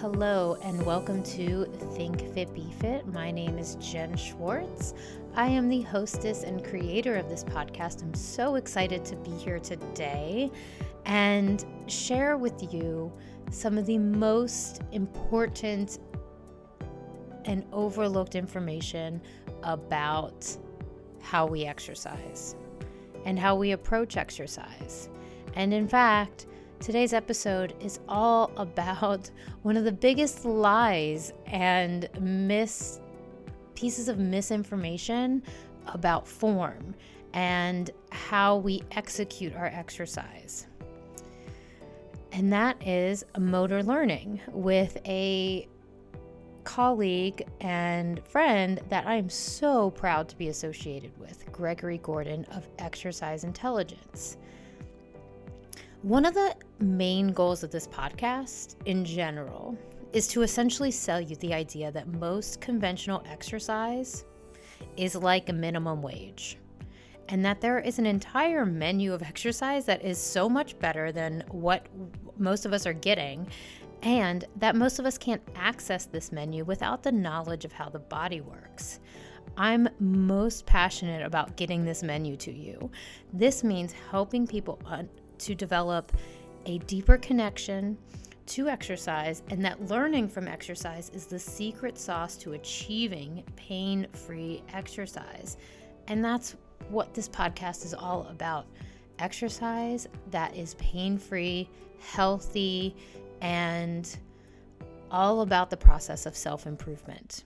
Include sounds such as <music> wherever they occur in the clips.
Hello, and welcome to Think Fit Be Fit. My name is Jen Schwartz. I am the hostess and creator of this podcast. I'm so excited to be here today and share with you some of the most important and overlooked information about how we exercise and how we approach exercise. And in fact, Today's episode is all about <laughs> one of the biggest lies and mis pieces of misinformation about form and how we execute our exercise. And that is motor learning with a colleague and friend that I am so proud to be associated with, Gregory Gordon of Exercise Intelligence. One of the main goals of this podcast in general is to essentially sell you the idea that most conventional exercise is like a minimum wage. And that there is an entire menu of exercise that is so much better than what most of us are getting, and that most of us can't access this menu without the knowledge of how the body works. I'm most passionate about getting this menu to you. This means helping people to develop a deeper connection to exercise, and that learning from exercise is the secret sauce to achieving pain free exercise. And that's what this podcast is all about exercise that is pain free, healthy, and all about the process of self improvement.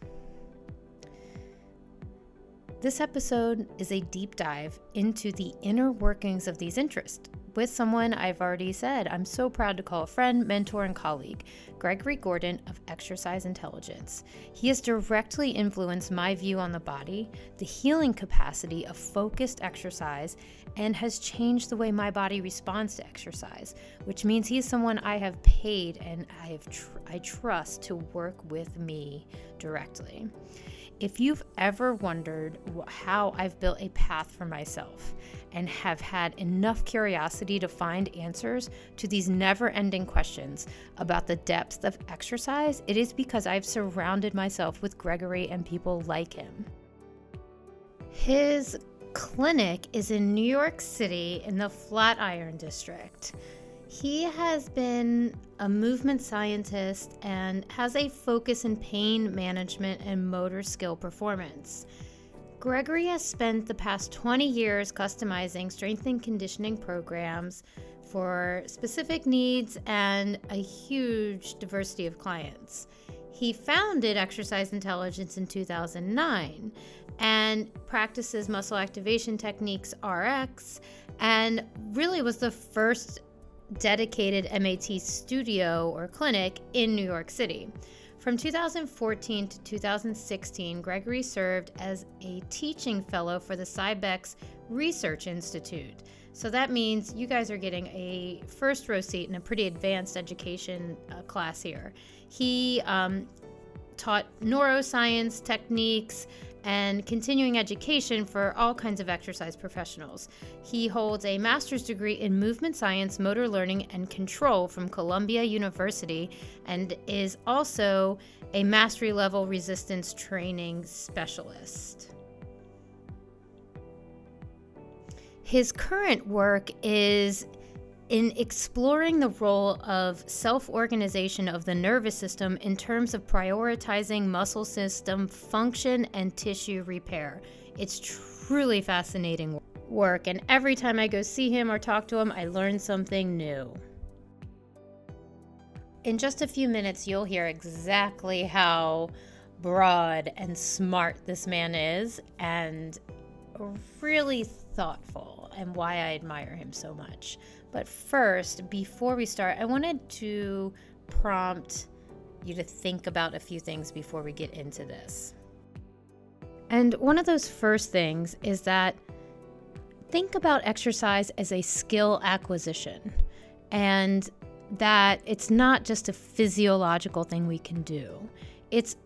This episode is a deep dive into the inner workings of these interests with someone I've already said I'm so proud to call a friend, mentor, and colleague, Gregory Gordon of Exercise Intelligence. He has directly influenced my view on the body, the healing capacity of focused exercise, and has changed the way my body responds to exercise, which means he's someone I have paid and I have tr- I trust to work with me directly. If you've ever wondered how I've built a path for myself and have had enough curiosity to find answers to these never ending questions about the depths of exercise, it is because I've surrounded myself with Gregory and people like him. His clinic is in New York City in the Flatiron District. He has been a movement scientist and has a focus in pain management and motor skill performance. Gregory has spent the past 20 years customizing strength and conditioning programs for specific needs and a huge diversity of clients. He founded Exercise Intelligence in 2009 and practices muscle activation techniques RX and really was the first dedicated MAT studio or clinic in New York City. From 2014 to 2016, Gregory served as a teaching fellow for the Cybex Research Institute. So that means you guys are getting a first row seat in a pretty advanced education uh, class here. He um, taught neuroscience techniques and continuing education for all kinds of exercise professionals. He holds a master's degree in movement science, motor learning, and control from Columbia University and is also a mastery level resistance training specialist. His current work is in exploring the role of self organization of the nervous system in terms of prioritizing muscle system function and tissue repair. It's truly fascinating work, and every time I go see him or talk to him, I learn something new. In just a few minutes, you'll hear exactly how broad and smart this man is, and really thoughtful, and why I admire him so much. But first, before we start, I wanted to prompt you to think about a few things before we get into this. And one of those first things is that think about exercise as a skill acquisition and that it's not just a physiological thing we can do. It's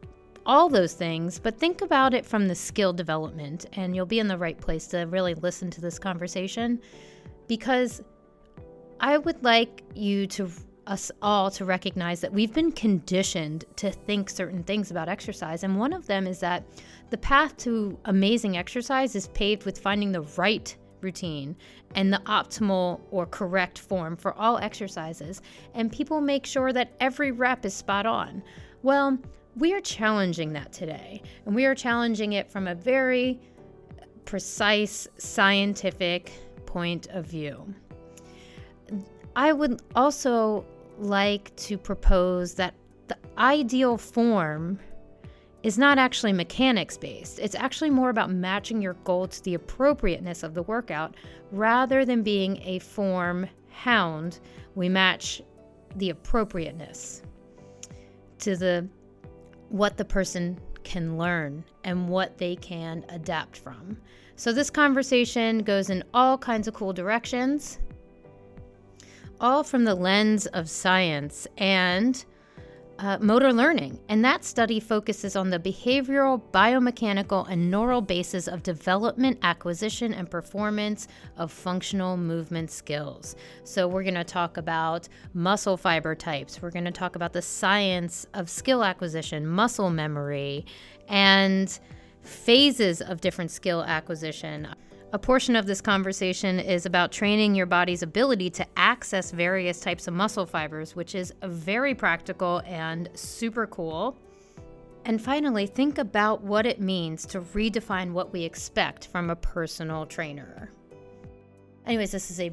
all those things, but think about it from the skill development, and you'll be in the right place to really listen to this conversation because I would like you to us all to recognize that we've been conditioned to think certain things about exercise. And one of them is that the path to amazing exercise is paved with finding the right routine and the optimal or correct form for all exercises. And people make sure that every rep is spot on. Well, we are challenging that today. And we are challenging it from a very precise scientific point of view. I would also like to propose that the ideal form is not actually mechanics based. It's actually more about matching your goal to the appropriateness of the workout rather than being a form hound. We match the appropriateness to the what the person can learn and what they can adapt from. So this conversation goes in all kinds of cool directions all from the lens of science and uh, motor learning. And that study focuses on the behavioral, biomechanical, and neural basis of development, acquisition, and performance of functional movement skills. So, we're going to talk about muscle fiber types, we're going to talk about the science of skill acquisition, muscle memory, and phases of different skill acquisition. A portion of this conversation is about training your body's ability to access various types of muscle fibers, which is very practical and super cool. And finally, think about what it means to redefine what we expect from a personal trainer. Anyways, this is a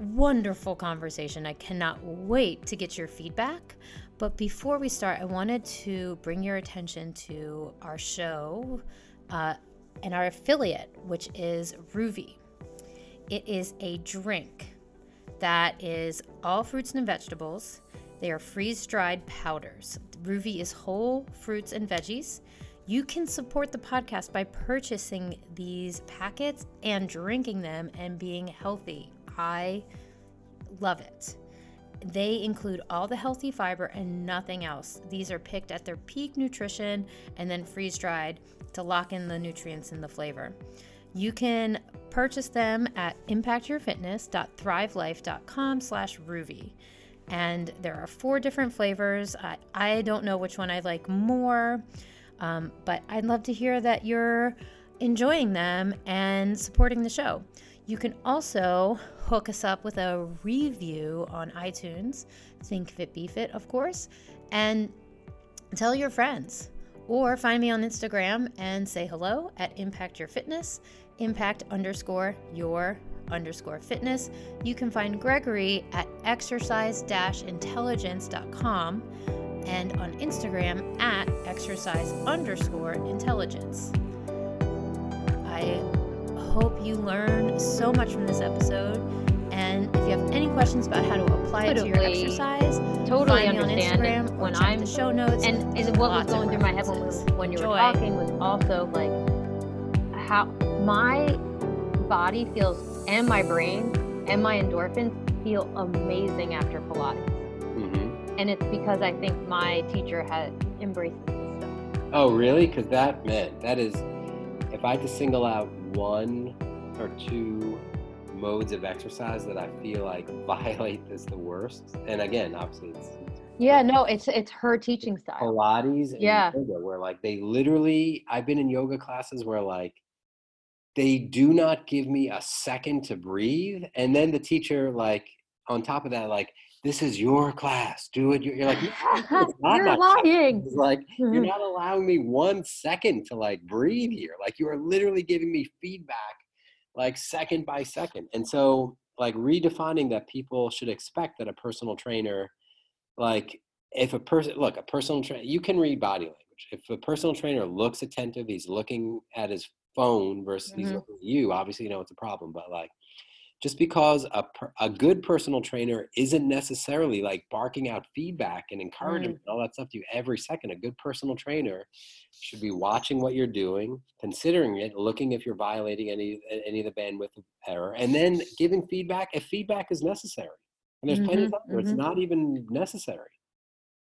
wonderful conversation. I cannot wait to get your feedback. But before we start, I wanted to bring your attention to our show. Uh, and our affiliate, which is Ruvi. It is a drink that is all fruits and vegetables. They are freeze dried powders. Ruvi is whole fruits and veggies. You can support the podcast by purchasing these packets and drinking them and being healthy. I love it. They include all the healthy fiber and nothing else. These are picked at their peak nutrition and then freeze dried to lock in the nutrients and the flavor. You can purchase them at impactyourfitness.thrivelife.com slash Ruvi. And there are four different flavors. I, I don't know which one I like more, um, but I'd love to hear that you're enjoying them and supporting the show. You can also hook us up with a review on iTunes, Think Fit Be Fit, of course, and tell your friends. Or find me on Instagram and say hello at Impact Your Fitness, impact underscore your underscore fitness. You can find Gregory at exercise intelligence.com and on Instagram at exercise underscore intelligence. I hope you learn so much from this episode. And if you have any questions about how to apply totally, it to your exercise, totally find understand me on Instagram when I'm the show notes. And, and what was going through my head when, when you were talking was also like how my body feels and my brain and my endorphins feel amazing after Pilates. Mm-hmm. And it's because I think my teacher had embraced this stuff. Oh, really? Because that, man, that is, if I had to single out one or two modes of exercise that I feel like <laughs> violate this the worst. And again, obviously it's, yeah, no, it's it's her teaching style. Pilates yeah. yoga, where like they literally I've been in yoga classes where like they do not give me a second to breathe. And then the teacher, like on top of that, like this is your class. Do it. You're like, no, you're <laughs> lying. Like you're mm-hmm. not allowing me one second to like breathe here. Like you are literally giving me feedback, like second by second. And so, like redefining that people should expect that a personal trainer, like if a person look a personal trainer, you can read body language. If a personal trainer looks attentive, he's looking at his phone versus mm-hmm. he's looking at you. Obviously, you know it's a problem, but like just because a, a good personal trainer isn't necessarily like barking out feedback and encouragement mm. and all that stuff to you every second, a good personal trainer should be watching what you're doing, considering it, looking if you're violating any any of the bandwidth of error, and then giving feedback if feedback is necessary. And there's mm-hmm, plenty of times where mm-hmm. it's not even necessary.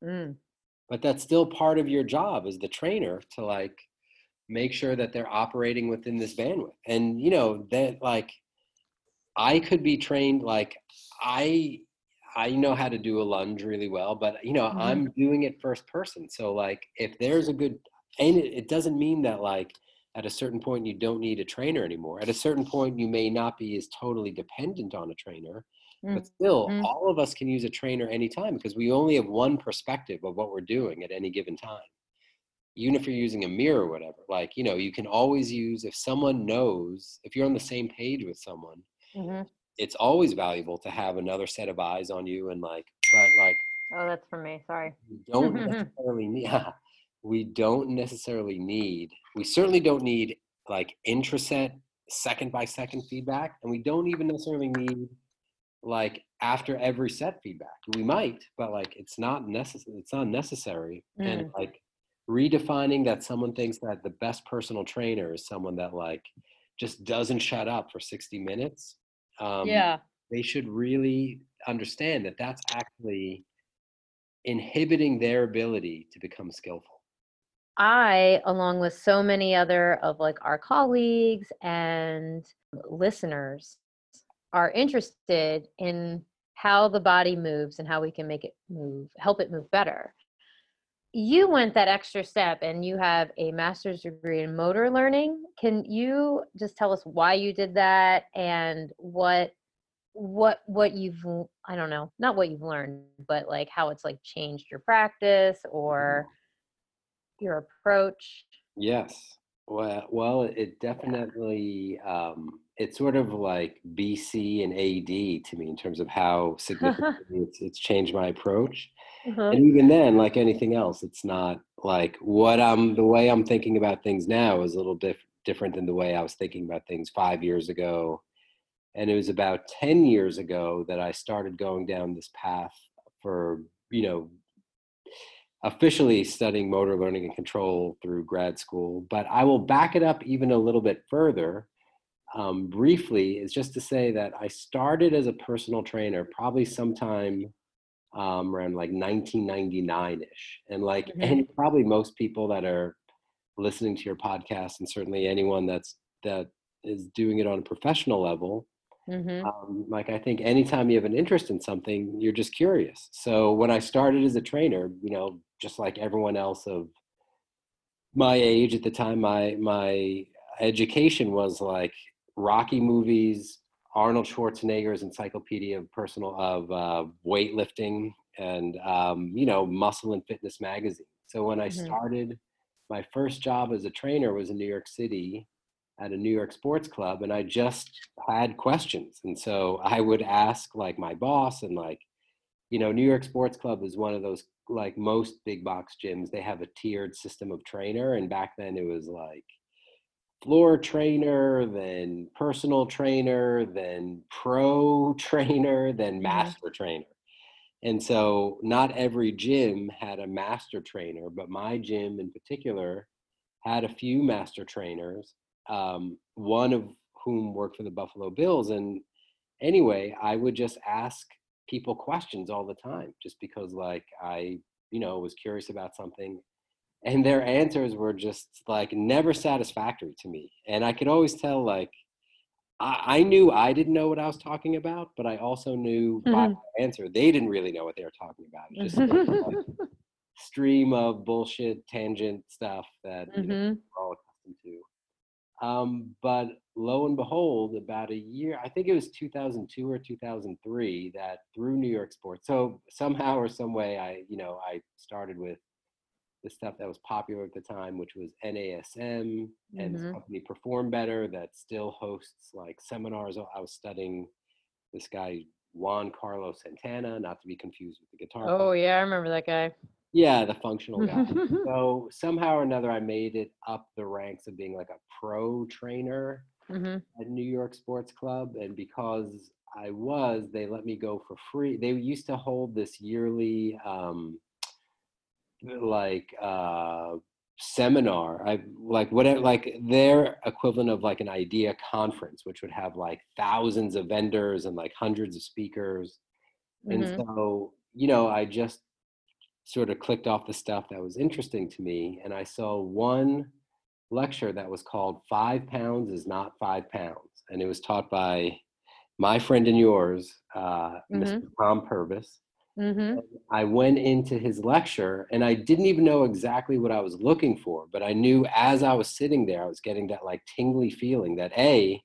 Mm. But that's still part of your job as the trainer to like make sure that they're operating within this bandwidth. And you know, that like I could be trained like I I know how to do a lunge really well, but you know, mm-hmm. I'm doing it first person. So like if there's a good and it, it doesn't mean that like at a certain point you don't need a trainer anymore. At a certain point you may not be as totally dependent on a trainer, mm-hmm. but still mm-hmm. all of us can use a trainer anytime because we only have one perspective of what we're doing at any given time. Even if you're using a mirror or whatever, like, you know, you can always use if someone knows, if you're on the same page with someone, mm-hmm. it's always valuable to have another set of eyes on you and like but like oh that's for me sorry. we <laughs> don't necessarily need we don't necessarily need we certainly don't need like intraset second by second feedback and we don't even necessarily need like after every set feedback. We might but like it's not necessary it's not necessary mm. and like redefining that someone thinks that the best personal trainer is someone that like just doesn't shut up for 60 minutes um, yeah. they should really understand that that's actually inhibiting their ability to become skillful. I along with so many other of like our colleagues and listeners are interested in how the body moves and how we can make it move help it move better you went that extra step and you have a master's degree in motor learning. Can you just tell us why you did that and what what what you've I don't know, not what you've learned, but like how it's like changed your practice or your approach? Yes. Well, well, it definitely um, it's sort of like BC and AD to me in terms of how <laughs> significantly it's, it's changed my approach. Uh-huh. And even then, like anything else, it's not like what I'm the way I'm thinking about things now is a little bit different than the way I was thinking about things five years ago. And it was about 10 years ago that I started going down this path for, you know, officially studying motor learning and control through grad school. But I will back it up even a little bit further. Um, briefly, is just to say that I started as a personal trainer probably sometime um, around like 1999 ish. And like, mm-hmm. and probably most people that are listening to your podcast, and certainly anyone that's that is doing it on a professional level, mm-hmm. um, like I think anytime you have an interest in something, you're just curious. So when I started as a trainer, you know, just like everyone else of my age at the time, my my education was like Rocky movies, Arnold Schwarzenegger's Encyclopedia of Personal of uh, Weightlifting and um, you know Muscle and Fitness magazine. So when I mm-hmm. started, my first job as a trainer was in New York City at a New York sports club, and I just had questions, and so I would ask like my boss and like you know New York Sports Club is one of those like most big box gyms. They have a tiered system of trainer, and back then it was like floor trainer, then personal trainer, then pro <laughs> trainer, then mm-hmm. master trainer. And so not every gym had a master trainer, but my gym in particular had a few master trainers, um, one of whom worked for the Buffalo Bills. And anyway, I would just ask people questions all the time just because like I, you know, was curious about something and their answers were just like never satisfactory to me and i could always tell like i, I knew i didn't know what i was talking about but i also knew mm-hmm. by my answer they didn't really know what they were talking about just like, <laughs> stream of bullshit tangent stuff that mm-hmm. you know, mm-hmm. we're all accustomed to um, but lo and behold about a year i think it was 2002 or 2003 that through new york sports so somehow or some way i you know i started with the stuff that was popular at the time, which was NASM mm-hmm. and the company Perform Better that still hosts like seminars. I was studying this guy Juan Carlos Santana, not to be confused with the guitar. Oh player. yeah, I remember that guy. Yeah, the functional guy. <laughs> so somehow or another, I made it up the ranks of being like a pro trainer mm-hmm. at New York Sports Club, and because I was, they let me go for free. They used to hold this yearly um, like uh seminar i like whatever like their equivalent of like an idea conference which would have like thousands of vendors and like hundreds of speakers mm-hmm. and so you know i just sort of clicked off the stuff that was interesting to me and i saw one lecture that was called five pounds is not five pounds and it was taught by my friend and yours, uh, mm-hmm. Mr. Tom Purvis. Mm-hmm. I went into his lecture and I didn't even know exactly what I was looking for, but I knew as I was sitting there, I was getting that like tingly feeling that A,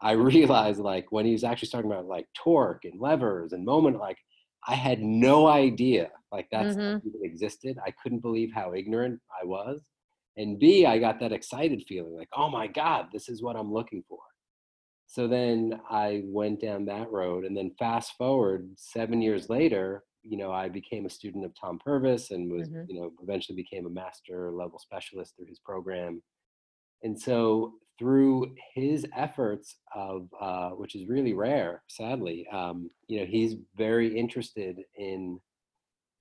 I <laughs> realized like when he was actually talking about like torque and levers and moment, like I had no idea like that's mm-hmm. even existed. I couldn't believe how ignorant I was. And B, I got that excited feeling like, oh my God, this is what I'm looking for. So then I went down that road. And then fast forward seven years later, you know, I became a student of Tom Purvis and was, mm-hmm. you know, eventually became a master level specialist through his program. And so through his efforts of, uh, which is really rare, sadly, um, you know, he's very interested in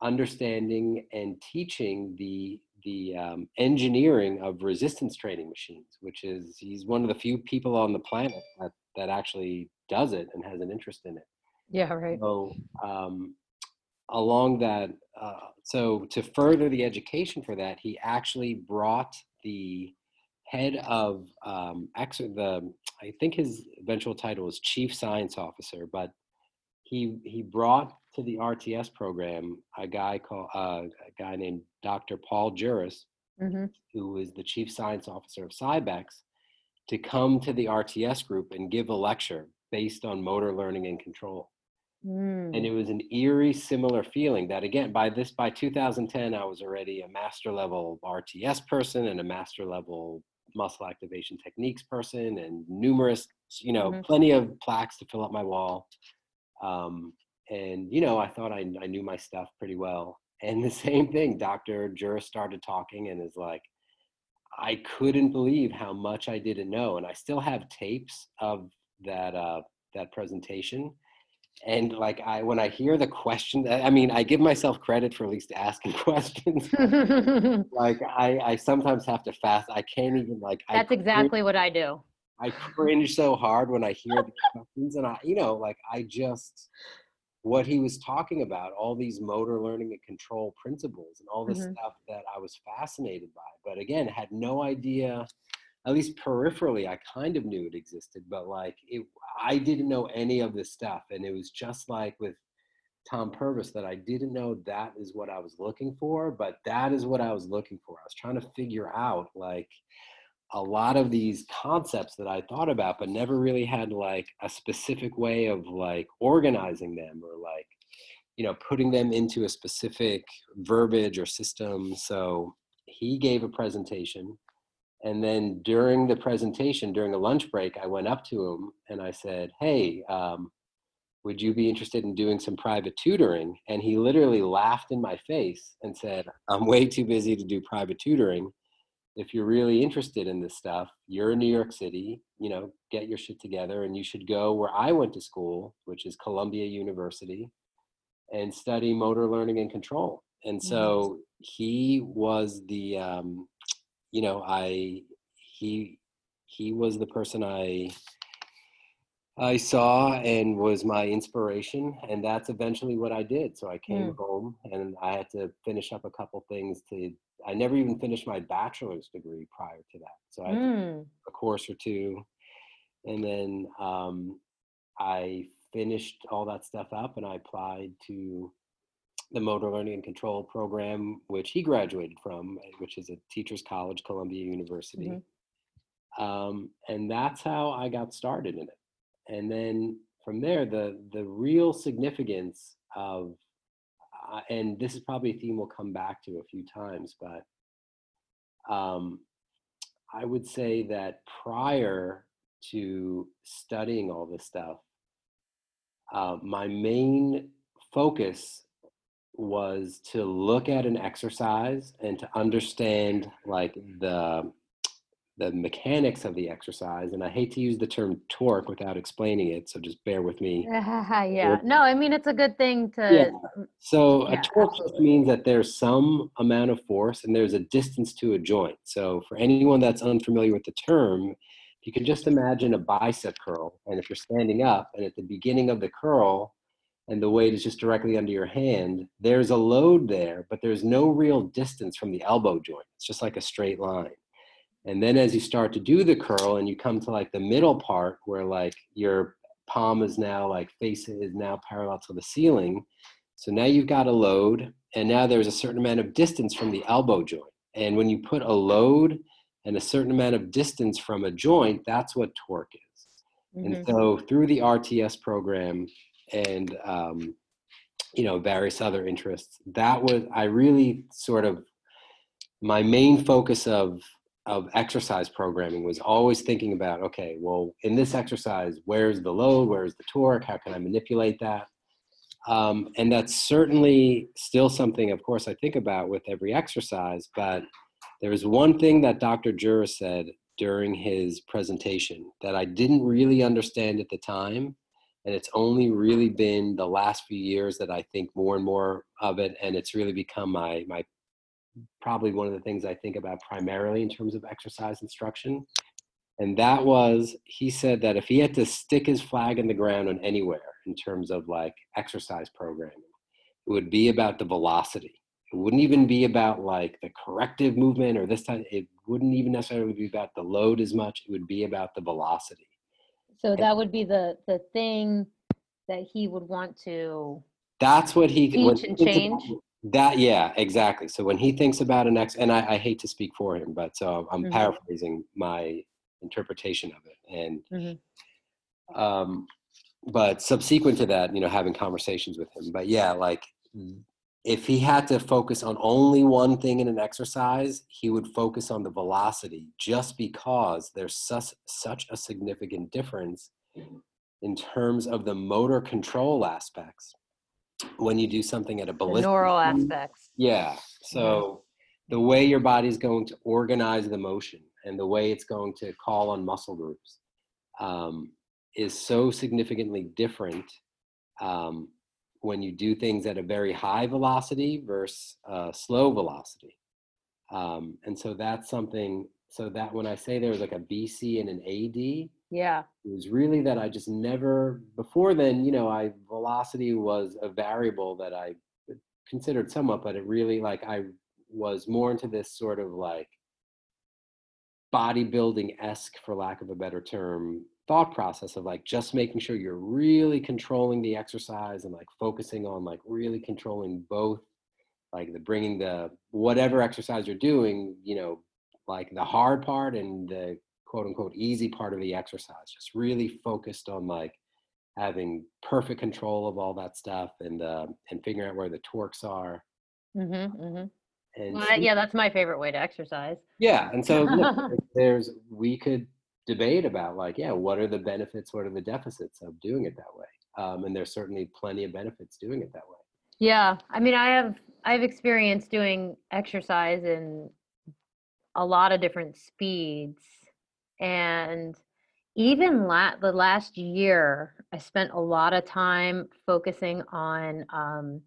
understanding and teaching the the um, engineering of resistance training machines, which is he's one of the few people on the planet that, that actually does it and has an interest in it. Yeah, right. So um, along that, uh, so to further the education for that, he actually brought the head of um, the I think his eventual title was chief science officer, but he he brought to the RTS program a guy called uh, a guy named Dr. Paul Juris, mm-hmm. who is the chief science officer of Cybex, to come to the RTS group and give a lecture based on motor learning and control. Mm. And it was an eerie, similar feeling that again, by this, by 2010, I was already a master level RTS person and a master level muscle activation techniques person and numerous, you know, mm-hmm. plenty of plaques to fill up my wall. Um, and, you know, I thought I, I knew my stuff pretty well. And the <laughs> same thing, Dr. Juris started talking and is like, I couldn't believe how much I didn't know. And I still have tapes of that, uh, that presentation and like i when i hear the question i mean i give myself credit for at least asking <laughs> questions. <laughs> Like i i sometimes have to fast. I can't even like that's exactly what i do. I cringe so hard when i hear the <laughs> questions and i you know like i just what he was talking about all these motor learning and control principles and all this mm-hmm. stuff that i was fascinated by but again had no idea at least peripherally, I kind of knew it existed, but like it, I didn't know any of this stuff. And it was just like with Tom Purvis that I didn't know that is what I was looking for, but that is what I was looking for. I was trying to figure out like a lot of these concepts that I thought about, but never really had like a specific way of like organizing them or like, you know, putting them into a specific verbiage or system. So he gave a presentation and then during the presentation, during a lunch break, I went up to him and I said, Hey, um, would you be interested in doing some private tutoring? And he literally laughed in my face and said, I'm way too busy to do private tutoring. If you're really interested in this stuff, you're in New York City, you know, get your shit together and you should go where I went to school, which is Columbia University, and study motor learning and control. And so he was the um, you know, I he he was the person I I saw and was my inspiration, and that's eventually what I did. So I came mm. home and I had to finish up a couple things to. I never even finished my bachelor's degree prior to that, so I had mm. a course or two, and then um, I finished all that stuff up and I applied to the motor learning and control program, which he graduated from, eh, which is a teacher's college, Columbia University. Mm-hmm. Um, and that's how I got started in it. And then from there, the the real significance of, uh, and this is probably a theme we'll come back to a few times, but um, I would say that prior to studying all this stuff, uh, my main focus was to look at an exercise and to understand like the the mechanics of the exercise and i hate to use the term torque without explaining it so just bear with me <laughs> yeah no i mean it's a good thing to yeah. so yeah, a torque just means that there's some amount of force and there's a distance to a joint so for anyone that's unfamiliar with the term you can just imagine a bicep curl and if you're standing up and at the beginning of the curl and the weight is just directly under your hand, there's a load there, but there's no real distance from the elbow joint. It's just like a straight line. And then as you start to do the curl and you come to like the middle part where like your palm is now like face is now parallel to the ceiling. So now you've got a load, and now there's a certain amount of distance from the elbow joint. And when you put a load and a certain amount of distance from a joint, that's what torque is. Mm-hmm. And so through the RTS program and um, you know various other interests, that was I really sort of my main focus of of exercise programming was always thinking about okay well in this exercise where's the load? Where's the torque? How can i manipulate that? Um, and that's certainly still something of course i think about with every exercise but there was one thing that dr juris said during his presentation that i didn't really understand at the time and it's only really been the last few years that i think more and more of it and it's really become my my probably one of the things I think about primarily in terms of exercise instruction. And that was, he said that if he had to stick his flag in the ground on anywhere in terms of like exercise programming, it would be about the velocity. It wouldn't even be about like the corrective movement or this time, it wouldn't even necessarily be about the load as much. It would be about the velocity. So that would be the the thing that he would want to that's what he teach and change that yeah, exactly. So when he thinks about an ex, and I, I hate to speak for him, but so I'm mm-hmm. paraphrasing my interpretation of it, and mm-hmm. um, but subsequent to that, you know, having conversations with him. But yeah, like if he had to focus on only one thing in an exercise, he would focus on the velocity, just because there's such such a significant difference in terms of the motor control aspects. When you do something at a ballistic the neural aspects. Yeah so the way your body's going to organize the motion and the way it's going to call on muscle groups um, is so significantly different um, when you do things at a very high velocity versus uh, slow velocity um, and so that's something so that when i say there's like a bc and an ad yeah. It was really that I just never before then, you know, I velocity was a variable that I considered somewhat, but it really like I was more into this sort of like bodybuilding esque, for lack of a better term, thought process of like just making sure you're really controlling the exercise and like focusing on like really controlling both like the bringing the whatever exercise you're doing you know like the hard part and the quote unquote easy part of the exercise. Just really focused on like having perfect control of all that stuff and uh, and figuring out where the torques are. Mm-hmm, mm-hmm. and well, yeah that's my favorite way to exercise. Yeah and so look, <laughs> there's we could debate about like yeah what are the benefits what are the deficits of doing it that way um, and there's certainly plenty of benefits doing it that way yeah i mean i have i've experienced doing exercise in a lot of different speeds and even la- the last year, I spent a lot of time focusing on um,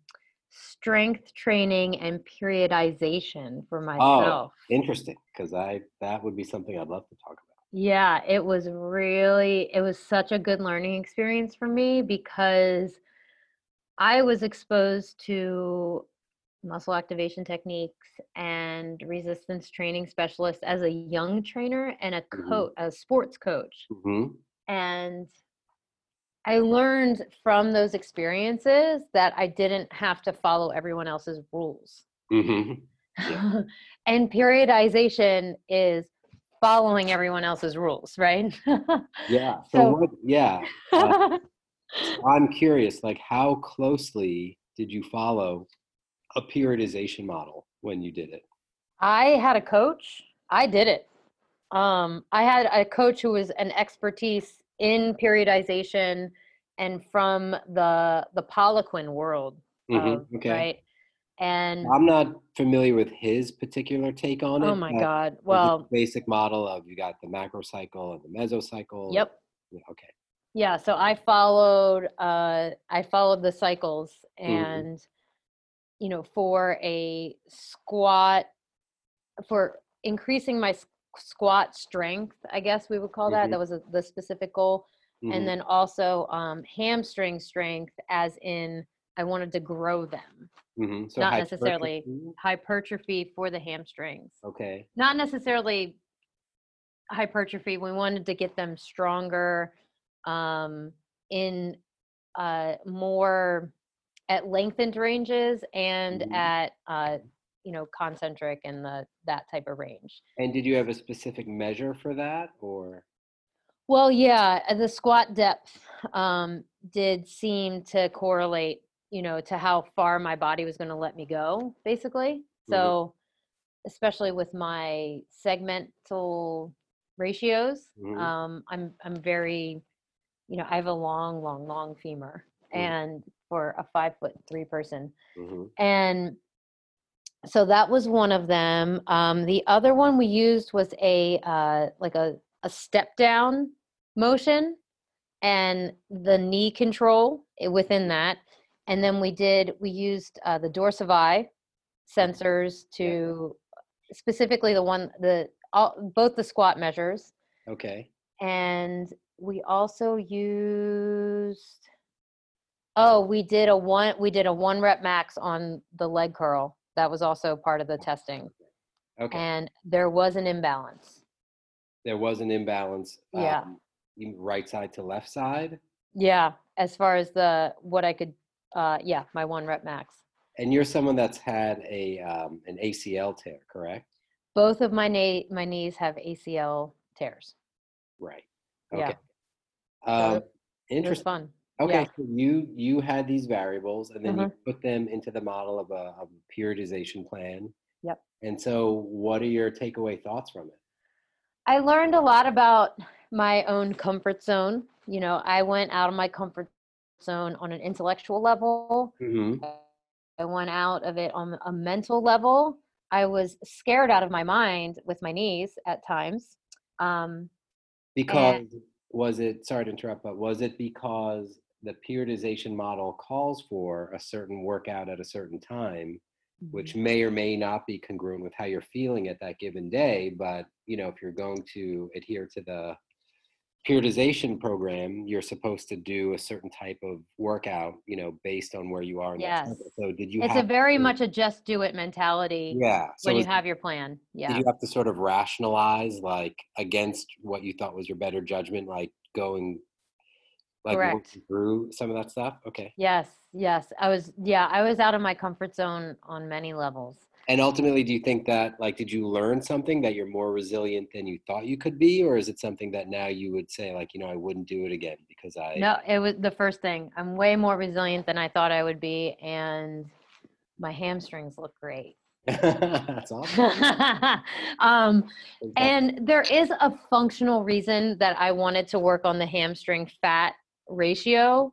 strength training and periodization for oh, myself. Oh, interesting, because I that would be something I'd love to talk about. Yeah, it was really it was such a good learning experience for me because I was exposed to muscle activation techniques and resistance training specialist as a young trainer and a coach, mm-hmm. a sports coach. Mm-hmm. And I learned from those experiences that I didn't have to follow everyone else's rules. Mm-hmm. Yeah. <laughs> and periodization is following everyone else's rules, right? yeah. <laughs> So, so what, yeah. <laughs> Uh, I'm curious, like, how closely did you follow a periodization model when you did it? I had a coach. I did it. Um, I had a coach who was an expertise in periodization and from the the Poliquin world, mm-hmm. okay. right? And I'm not familiar with his particular take on it. Oh my god! Well, basic model of you got the macro cycle and the mesocycle. Yep. Yeah, okay. Yeah, so I followed. Uh, I followed the cycles, mm-hmm. and mm-hmm you know, for a squat, for increasing my squat strength, I guess we would call that. Mm-hmm. That was a, the specific goal. Mm-hmm. And then also um, hamstring strength, as in I wanted to grow them. Mm-hmm. So not hypertrophy? necessarily hypertrophy for the hamstrings. Okay. Not necessarily hypertrophy. We wanted to get them stronger, um, in uh, more at lengthened ranges and Mhm. at uh, you know concentric and the that type of range. And did you have a specific measure for that, or? Well, yeah, the squat depth um, did seem to correlate, you know, to how far my body was going to let me go, basically. Mhm. So, especially with my segmental ratios, Mhm. um, I'm I'm very, you know, I have a long, long, long femur, Mhm. and for a five foot three person, Mhm. and so that was one of them. Um, the other one we used was a uh, like a a step down motion and the knee control within that. And then we did we used uh, the dorsaVi sensors to specifically the one the all, both the squat measures Okay. and we also used oh we did a one we did a one rep max on the leg curl that was also part of the testing Okay. and there was an imbalance there was an imbalance. Yeah. Um, right side to left side, yeah as far as the what i could uh yeah my one rep max and you're someone that's had a um, an ACL tear, correct? both of my na- my knees have acl tears Right. Yeah. Okay. Um, it- it interesting. fun Okay, yeah. so you you had these variables, and then you put them into the model of a, of a periodization plan. Yep. And so, what are your takeaway thoughts from it? I learned a lot about my own comfort zone. You know, I went out of my comfort zone on an intellectual level. Mm-hmm. I went out of it on a mental level. I was scared out of my mind with my knees at times. Um, Because was it? Sorry to interrupt, but was it because the periodization model calls for a certain workout at a certain time, which may or may not be congruent with how you're feeling at that given day. But you know, if you're going to adhere to the periodization program, you're supposed to do a certain type of workout, you know, based on where you are. In Yes. So did you? it's a very to- much a just do it mentality yeah. So when you have your plan. Yeah. did you have to sort of rationalize like against what you thought was your better judgment, like going, like Correct. working through some of that stuff? Okay. Yes, yes. I was yeah, I was out of my comfort zone on many levels. And ultimately, do you think that, like, did you learn something that you're more resilient than you thought you could be, or is it something that now you would say, like, you know, I wouldn't do it again because I? No, it was the first thing. I'm way more resilient than I thought I would be and my hamstrings look great. <laughs> That's awesome. <laughs> um, Fantastic. and there is a functional reason that I wanted to work on the hamstring fat ratio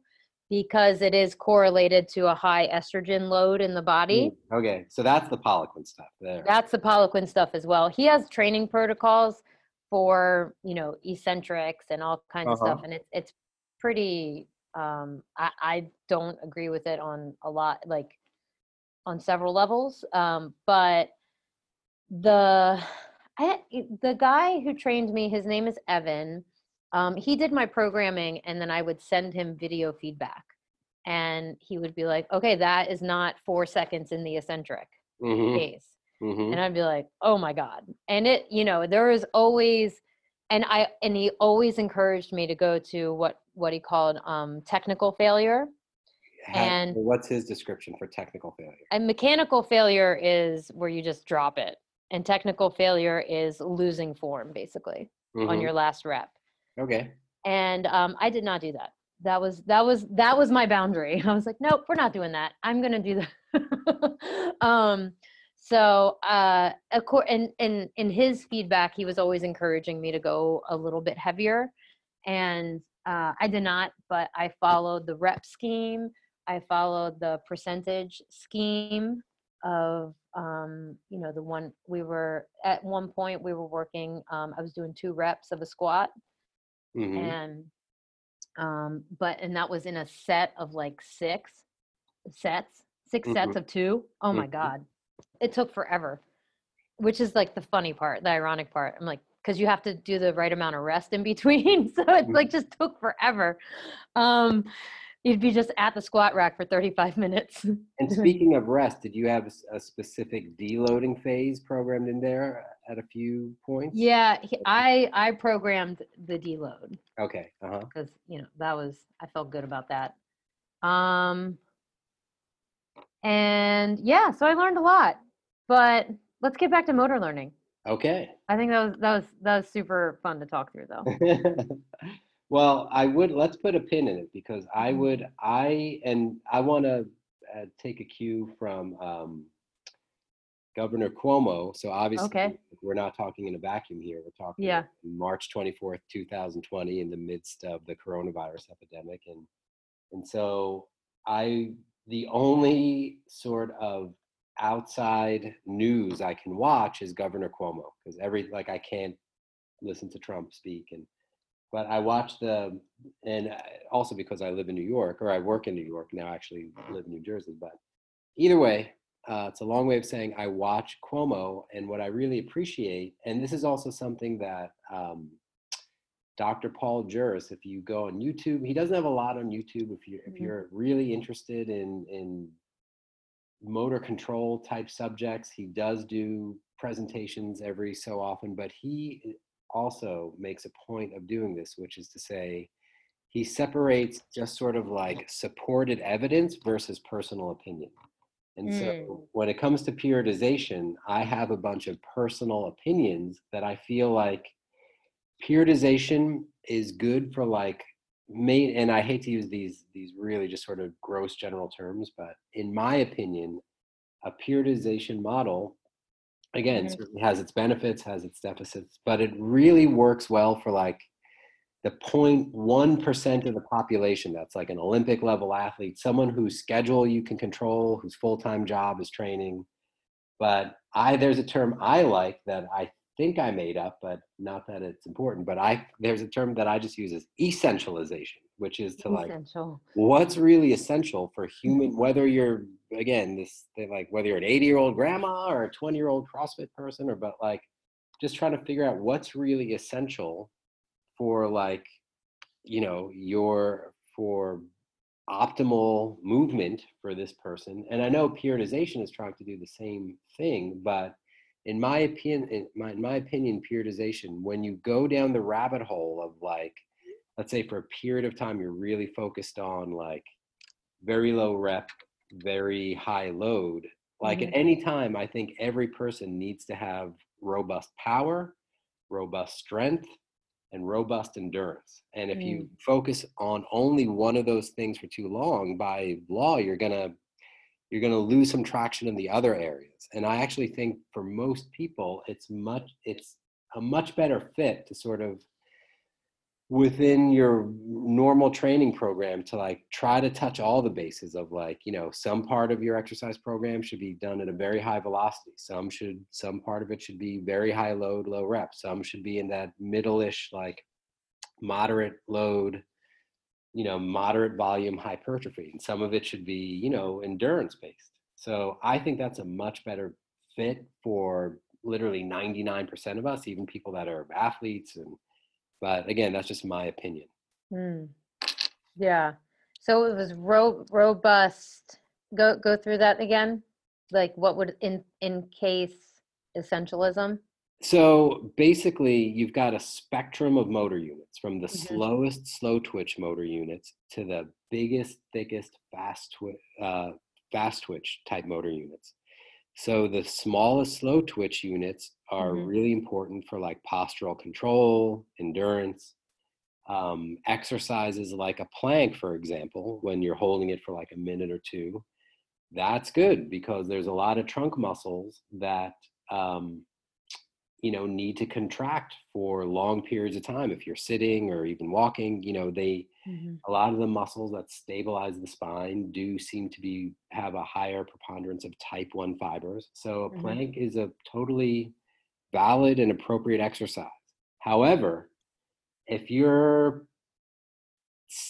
because it is correlated to a high estrogen load in the body. Mm, Okay, so that's the Poliquin stuff there. That's the Poliquin stuff as well. He has training protocols for you know eccentrics and all kinds of stuff, Uh-huh. and it's it's pretty. Um, I, I don't agree with it on a lot, like on several levels. Um, but the <sighs> I, the guy who trained me, his name is Evan. Um, he did my programming, and then I would send him video feedback, and he would be like, "Okay, that is not four seconds in the eccentric Mhm, case." mhm. and I'd be like, "Oh my god!" And it, you know, there is always, and I, and he always encouraged me to go to what what he called um, technical failure. And- what's his description for technical failure? And mechanical failure is where you just drop it, and technical failure is losing form basically on Mhm, your last rep. Okay. And um, I did not do that. That was that was that was my boundary. <laughs> I was like, nope, we're not doing that. I'm gonna do that. <laughs> um, so uh, acco- and in in his feedback, he was always encouraging me to go a little bit heavier, and uh, I did not. But I followed the rep scheme. I followed the percentage scheme of um, you know the one we were at one point we were working. Um, I was doing two reps of a squat mhm. and um but and that was in a set of like six sets 6 sets of two. Oh my Mhm. god it took forever which is like the funny part the ironic part i'm like because you have to do the right amount of rest in <laughs> between so it Mhm. like just took forever um you'd be just at the squat rack for 35 minutes And <laughs> speaking of rest, did you have a specific deloading phase programmed in there at a few points. Yeah, he, I I programmed the deload. Okay. Uh huh. Because you know that was I felt good about that. Um, and yeah, so I learned a lot. But let's get back to motor learning. Okay. I think that was that was that was super fun to talk through though. <laughs> well, I would let's put a pin in it because I Mm-hmm. would I and I want to uh, take a cue from um, Governor Cuomo. So obviously, Okay. we're not talking in a vacuum here. We're talking Yeah. March twenty fourth, two thousand twenty, in the midst of the coronavirus epidemic, and and so I the only sort of outside news I can watch is Governor Cuomo because every like I can't listen to Trump speak and but I watch the and also because I live in New York or I work in New York now actually live in New Jersey but either way uh, it's a long way of saying I watch Cuomo and what I really appreciate and this is also something that um, Dr. Paul Juris if you go on YouTube he doesn't have a lot on YouTube if you if Mhm. you're really interested in in motor control type subjects. He does do presentations every so often, but he also makes a point of doing this, which is to say, he separates just sort of like supported evidence versus personal opinion. And so when it comes to periodization, I have a bunch of personal opinions that I feel like periodization is good for like main and i hate to use these these really just sort of gross general terms but in my opinion a periodization model again Mhm. certainly has its benefits has its deficits but it really works well for like the 0.1% of the population that's like an olympic level athlete someone whose schedule you can control whose full-time job is training. But i there's a term i like that i think i made up but not that it's important but i there's a term that i just use as essentialization which is to like what's really essential for human whether you're again this like whether you're an 80 year old grandma or a 20 year old crossfit person or but like just trying to figure out what's really essential for like you know your for optimal movement for this person and i know periodization is trying to do the same thing but in my opinion in my, in my opinion periodization when you go down the rabbit hole of like let's say for a period of time you're really focused on like very low rep very high load like Mhm. at any time i think every person needs to have robust power robust strength and robust endurance. And if you mm. focus on only one of those things for too long by law you're to you're to lose some traction in the other areas. And i actually think for most people it's much it's a much better fit to sort of within your normal training program to like try to touch all the bases of like you know some part of your exercise program should be done at a very high velocity. Some should some part of it should be very high load low rep. Some should be in that middle-ish like moderate load you know moderate volume hypertrophy. And some of it should be you know endurance based so i think that's a much better fit for literally 99% of us even people that are athletes and but again that's just my opinion Mm. Yeah. So it was ro- robust. Go go through that again. Like what would in in case essentialism? so basically you've got a spectrum of motor units from the Mhm. slowest slow twitch motor units to the biggest thickest fast twitch uh, fast twitch type motor units so the smallest slow twitch units are Mhm. really important for like postural control endurance um, exercises like a plank for example when you're holding it for like a minute or two that's good because there's a lot of trunk muscles that um, you know need to contract for long periods of time if you're sitting or even walking you know they a lot of the muscles that stabilize the spine do seem to be have a higher preponderance of type 1 fibers so a Mhm. plank is a totally valid and appropriate exercise. However if you're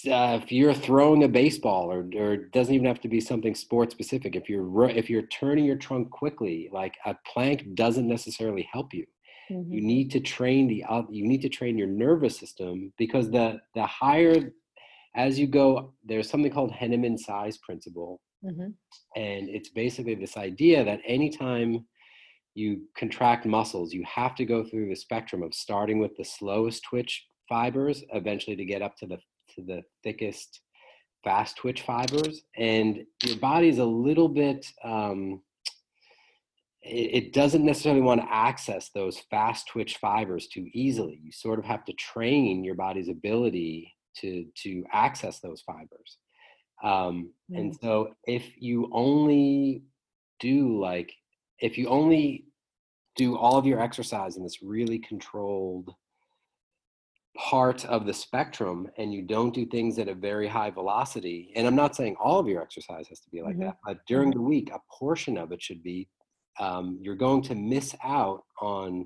uh, if you're throwing a baseball or, or it doesn't even have to be something sport specific if you're if you're turning your trunk quickly like a plank doesn't necessarily help you Mhm. you need to train the you need to train your nervous system because the the higher as you go there's something called Henneman size principle Mhm. and it's basically this idea that anytime you contract muscles, you have to go through the spectrum of starting with the slowest twitch fibers, eventually to get up to the to the thickest fast twitch fibers. And your body's a little bit um, it, it doesn't necessarily want to access those fast twitch fibers too easily. You sort of have to train your body's ability to to access those fibers. Um. And so if you only do like if you only do all of your exercise in this really controlled part of the spectrum and you don't do things at a very high velocity and i'm not saying all of your exercise has to be like mm-hmm. that but during mm-hmm. the week a portion of it should be um, you're going to miss out on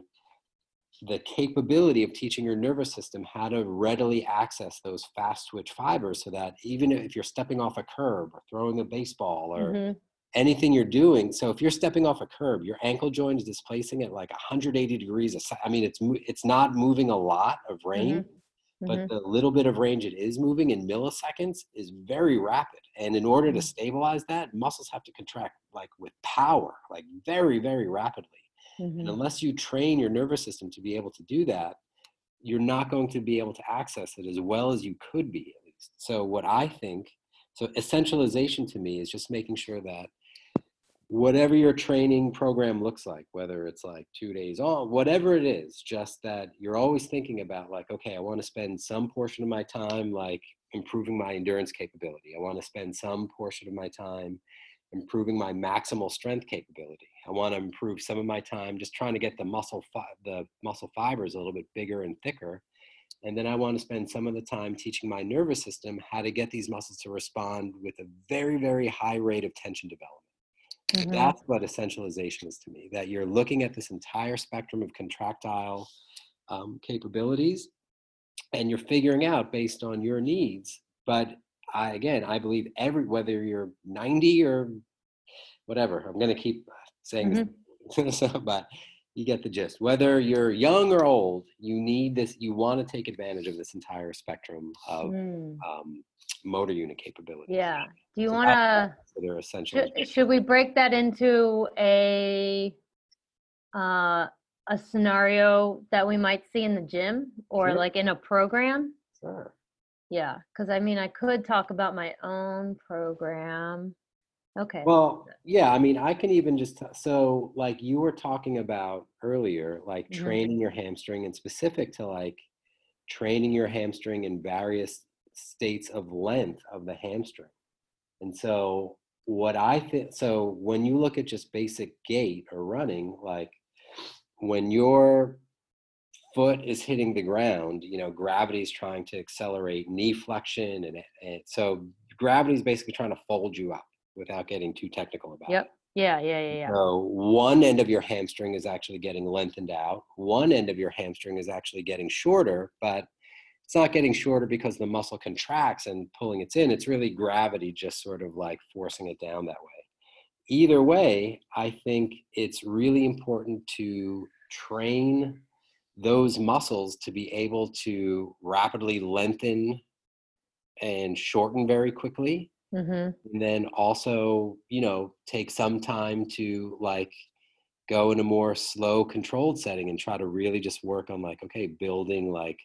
the capability of teaching your nervous system how to readily access those fast twitch fibers so that even if you're stepping off a curb or throwing a baseball or mm-hmm. anything you're doing so if you're stepping off a curb your ankle joint is displacing at like 180 degrees i mean it's it's not moving a lot of range mm-hmm but mm-hmm. the little bit of range it is moving in milliseconds is very rapid and in order to mm-hmm. stabilize that muscles have to contract like with power like very very rapidly mm-hmm. and unless you train your nervous system to be able to do that you're not going to be able to access it as well as you could be at least so what i think so essentialization to me is just making sure that whatever your training program looks like, whether it's like two days on, whatever it is, just that you're always thinking about like, okay, I want to spend some portion of my time like improving my endurance capability. I want to spend some portion of my time improving my maximal strength capability. I want to improve some of my time just trying to get the muscle fi- the muscle fibers a little bit bigger and thicker. And then I want to spend some of the time teaching my nervous system how to get these muscles to respond with a very, very high rate of tension development. Mm-hmm. That's what essentialization is to me, that you're looking at this entire spectrum of contractile um, capabilities and you're figuring out based on your needs. But I, again, I believe every, whether you're 90 or whatever, I'm going to keep saying mm-hmm. this, <laughs> but you get the gist. Whether you're young or old, you need this, you want to take advantage of this entire spectrum of mm. um, motor unit capability. Yeah. Do you so want to? They're essential. Should, should, we break that into a uh, a scenario that we might see in the gym or sure. like in a program? Sure. Yeah, because I mean, I could talk about my own program. Okay. Well, yeah, I mean, I can even just so like you were talking about earlier, like mm-hmm. training your hamstring and specific to like training your hamstring in various states of length of the hamstring. And so what I think so when you look at just basic gait or running, like when your foot is hitting the ground, you know, gravity is trying to accelerate knee flexion and, and so gravity is basically trying to fold you up without getting too technical about yep. it. Yeah, yeah, yeah, yeah. So one end of your hamstring is actually getting lengthened out. One end of your hamstring is actually getting shorter, but it's not getting shorter because the muscle contracts and pulling it in. It's really gravity just sort of like forcing it down that way. Either way, I think it's really important to train those muscles to be able to rapidly lengthen and shorten very quickly. Mm-hmm. And then also, you know, take some time to like go in a more slow controlled setting and try to really just work on like, okay, building like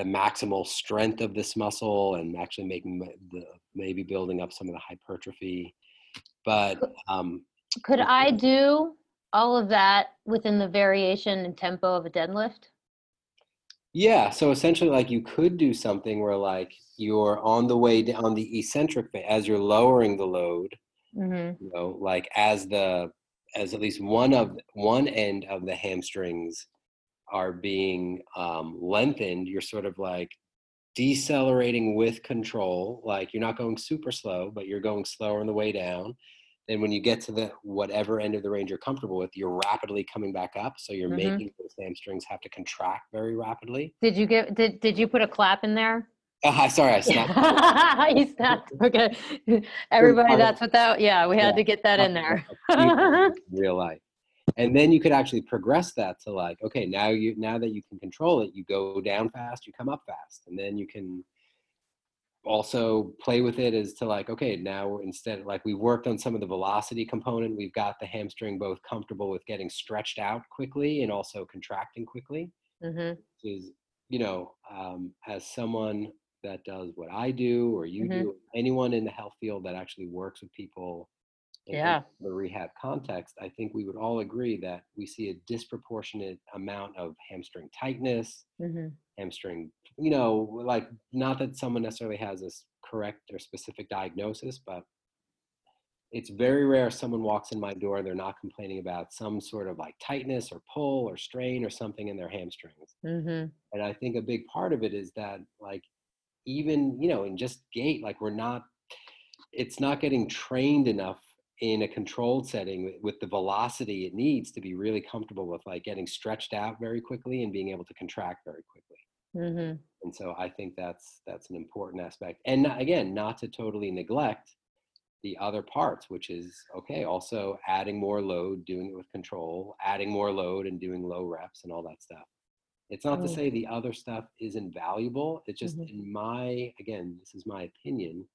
the maximal strength of this muscle and actually making the maybe building up some of the hypertrophy but um, could i do all of that within the variation and tempo of a deadlift yeah so essentially like you could do something where like you're on the way down on the eccentric as you're lowering the load mm-hmm. you know like as the as at least one of one end of the hamstrings are being um, lengthened, you're sort of like decelerating with control. Like you're not going super slow, but you're going slower on the way down. Then when you get to the whatever end of the range you're comfortable with, you're rapidly coming back up. So you're mm-hmm. making those hamstrings have to contract very rapidly. Did you get did did you put a clap in there? <laughs> Uh, sorry, I snapped. <laughs> you snapped. Okay. <laughs> Everybody, that's what that. Yeah, we had yeah. to get that in there. real life and then you could actually progress that to like okay now you now that you can control it you go down fast you come up fast and then you can also play with it as to like okay now instead like we worked on some of the velocity component we've got the hamstring both comfortable with getting stretched out quickly and also contracting quickly Mm-hmm. is you know um, as someone that does what i do or you Mhm. do anyone in the health field that actually works with people Yeah. the rehab context i think we would all agree that we see a disproportionate amount of hamstring tightness Mm-hmm. hamstring you know like not that someone necessarily has this correct or specific diagnosis but it's very rare someone walks in my door and they're not complaining about some sort of like tightness or pull or strain or something in their hamstrings Mm-hmm. and i think a big part of it is that like even you know in just gait like we're not it's not getting trained enough in a controlled setting with, with the velocity it needs to be really comfortable with like getting stretched out very quickly and being able to contract very quickly Mm-hmm. and so i think that's that's an important aspect and not- again not to totally neglect the other parts which is okay also adding more load doing it with control adding more load and doing low reps and all that stuff it's not to Mm. say the other stuff isn't valuable it's just Mhm. in my again this is my opinion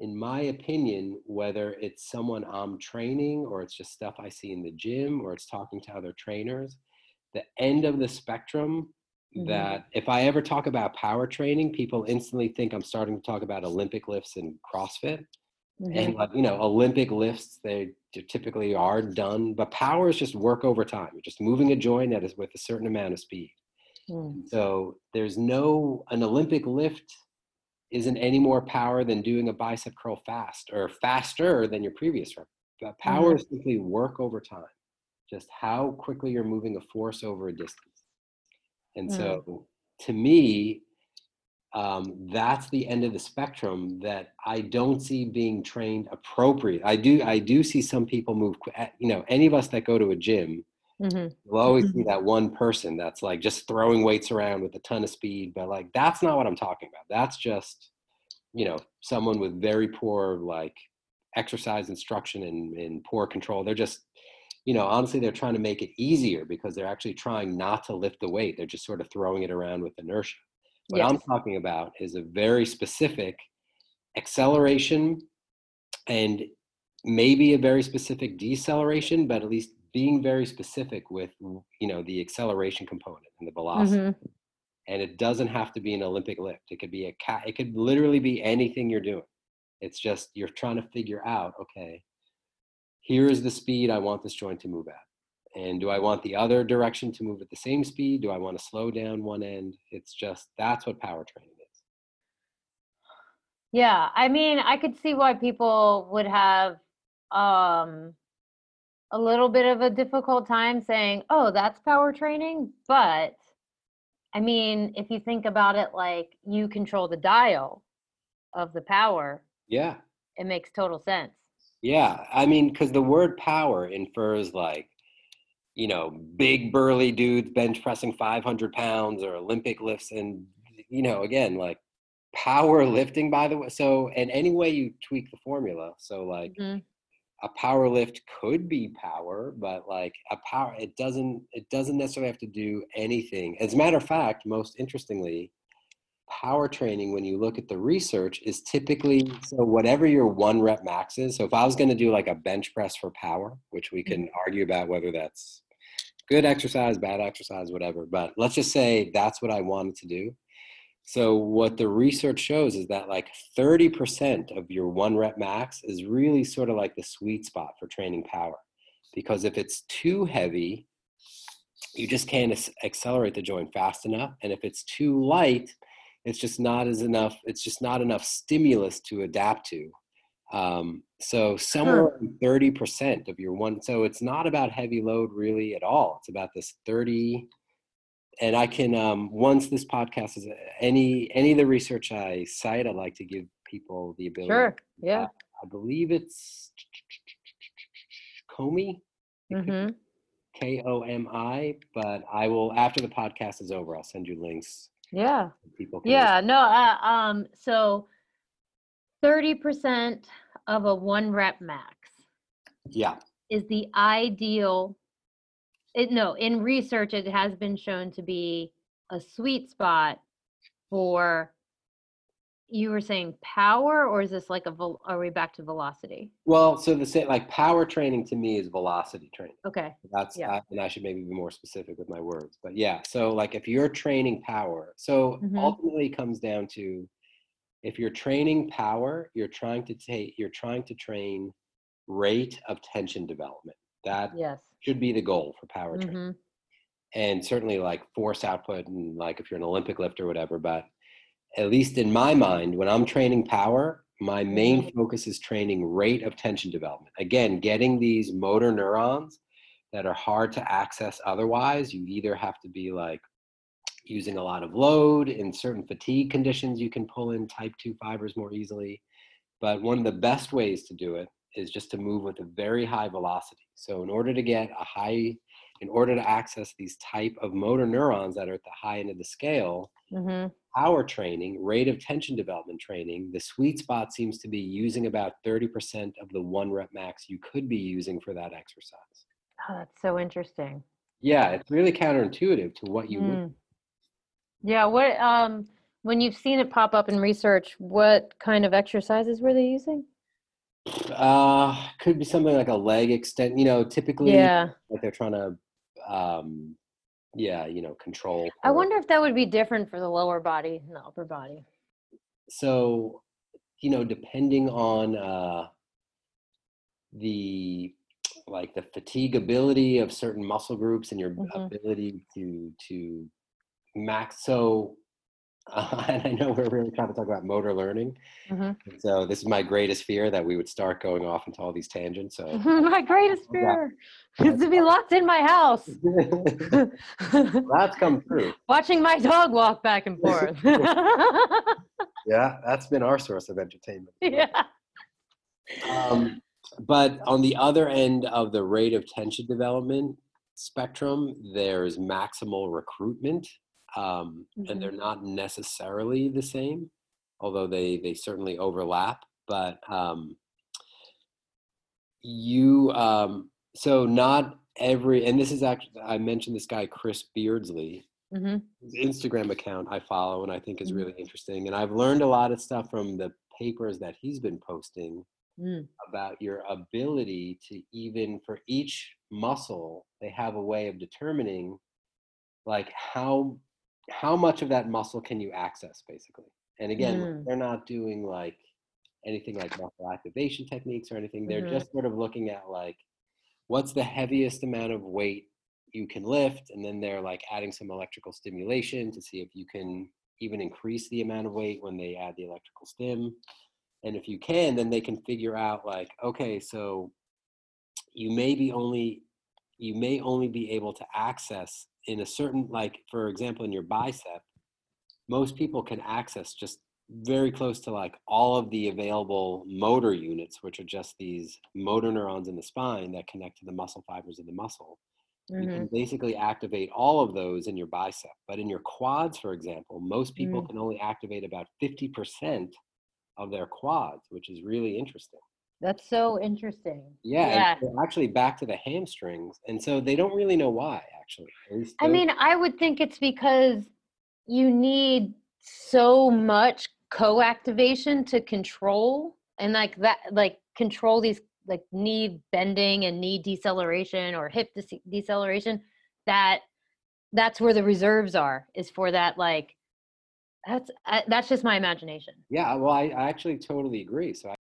in my opinion whether it's someone i'm training or it's just stuff i see in the gym or it's talking to other trainers the end of the spectrum Mhm. that if I ever talk about power training, people instantly think I'm starting to talk about Olympic lifts and CrossFit. Mm-hmm. And like, you know, Olympic lifts, they typically are done, but power is just work over time. You're just moving a joint that is with a certain amount of speed. Mm. So there's no, an Olympic lift isn't any more power than doing a bicep curl fast or faster than your previous rep. But power is simply work over time, just how quickly you're moving a force over a distance. And Mm. so to me, um, that's the end of the spectrum that I don't see being trained appropriate. I do, I do see some people move, eh, you know, any of us that go to a gym, Mm-hmm. You'll always see that one person that's like just throwing weights around with a ton of speed, but like that's not what I'm talking about. That's just, you know, someone with very poor like exercise instruction and, and poor control. They're just, you know, honestly, they're trying to make it easier because they're actually trying not to lift the weight. They're just sort of throwing it around with inertia. What I'm talking about is a very specific acceleration and maybe a very specific deceleration, but at least being very specific with you know the acceleration component and the velocity. Mm-hmm. And it doesn't have to be an Olympic lift. It could be a cat. It could literally be anything you're doing. It's just you're trying to figure out, okay, here is the speed I want this joint to move at. And do I want the other direction to move at the same speed? Do I want to slow down one end? It's just that's what power training is. Yeah, I mean, I could see why people would have um a little bit of a difficult time saying, "Oh, that's power training." But I mean, if you think about it like you control the dial of the power, Yeah. it makes total sense. Yeah, I mean, because the word power infers like, you know, big burly dudes bench pressing 500 pounds or Olympic lifts. And, you know, again, like power lifting, by the way. So, and any way you tweak the formula. So, like, Mhm. A power lift could be power, but like a power, it doesn't, it doesn't necessarily have to do anything. As a matter of fact, most interestingly, power training, when you look at the research, is typically so whatever your one rep max is. So if I was going to do like a bench press for power, which we can mm-hmm. argue about whether that's good exercise, bad exercise, whatever, but let's just say that's what I wanted to do. So what the research shows is that like 30% of your one rep max is really sort of like the sweet spot for training power. Because if it's too heavy, you just can't ac- accelerate the joint fast enough. And if it's too light, it's just not as enough, it's just not enough stimulus to adapt to. Um, so somewhere around 30% of your one, so it's not about heavy load really at all. It's about this 30, and I can um, once this podcast is any any of the research I cite, I'd like to give people the ability. Sure. Yeah. I believe it's Komi, Mm-hmm. K O M I. But I will after the podcast is over, I'll send you links. Yeah. so People can Yeah, no, uh, um, so thirty percent of a one rep max Yeah, is the ideal. It no, in research, it has been shown to be a sweet spot for you were saying power or is this like a are we back to velocity Well, so the same like power training to me is velocity training. okay That's Yeah. uh, and I should maybe be more specific with my words, but yeah. So like if you're training power, so Mhm. ultimately comes down to if you're training power, you're trying to take you're trying to train rate of tension development. That yes. should be the goal for power training. Mhm. and certainly like force output and like if you're an olympic lifter or whatever but at least in my mind when i'm training power my main focus is training rate of tension development. Again getting these motor neurons that are hard to access otherwise you either have to be like using a lot of load in certain fatigue conditions you can pull in type 2 fibers more easily. But one of the best ways to do it is just to move with a very high velocity so in order to get a high in order to access these type of motor neurons that are at the high end of the scale Mhm. power training rate of tension development training the sweet spot seems to be using about 30% of the one rep max you could be using for that exercise oh, that's so interesting yeah it's really counterintuitive to what you would Mm. yeah what um when you've seen it pop up in research what kind of exercises were they using uh could be something like a leg extent you know typically yeah like they're trying to um yeah you know control i wonder if that would be different for the lower body and the upper body so you know depending on uh the like the fatigability of certain muscle groups and your Mhm. ability to to max so uh, <laughs> and i know we're really trying to talk about motor learning. Mhm. so this is my greatest fear that we would start going off into all these tangents so <laughs> my greatest fear is to be locked in my house. <laughs> That's come true. Watching my dog walk back and forth. Yeah that's been our source of entertainment. Yeah. Um, but on the other end of the rate of tension development spectrum, there's maximal recruitment, um, Mhm. and they're not necessarily the same, although they they certainly overlap. But um, you, um, so not every, and this is actually I mentioned this guy Chris Beardsley, hmm his Instagram account I follow and I think is Mhm. really interesting. And I've learned a lot of stuff from the papers that he's been posting Mm. about your ability to even for each muscle, they have a way of determining like how how much of that muscle can you access basically. And again, Mm. they're not doing like anything like muscle activation techniques or anything. They're Mhm. just sort of looking at like what's the heaviest amount of weight you can lift and then they're like adding some electrical stimulation to see if you can even increase the amount of weight when they add the electrical stim and if you can then they can figure out like okay so you may be only you may only be able to access in a certain like for example in your bicep most people can access just very close to like all of the available motor units which are just these motor neurons in the spine that connect to the muscle fibers of the muscle. You hmm can basically activate all of those in your bicep. But in your quads for example most people Mm. can only activate about 50% of their quads which is really interesting That's so interesting. yeah, Yeah. so actually back to the hamstrings and so they don't really know why actually At I mean, I would think it's because you need so much co-activation to control and like that like control these like knee bending and knee deceleration or hip dece- deceleration that that's where the reserves are is for that like that's I, that's just my imagination yeah well I, I actually totally agree so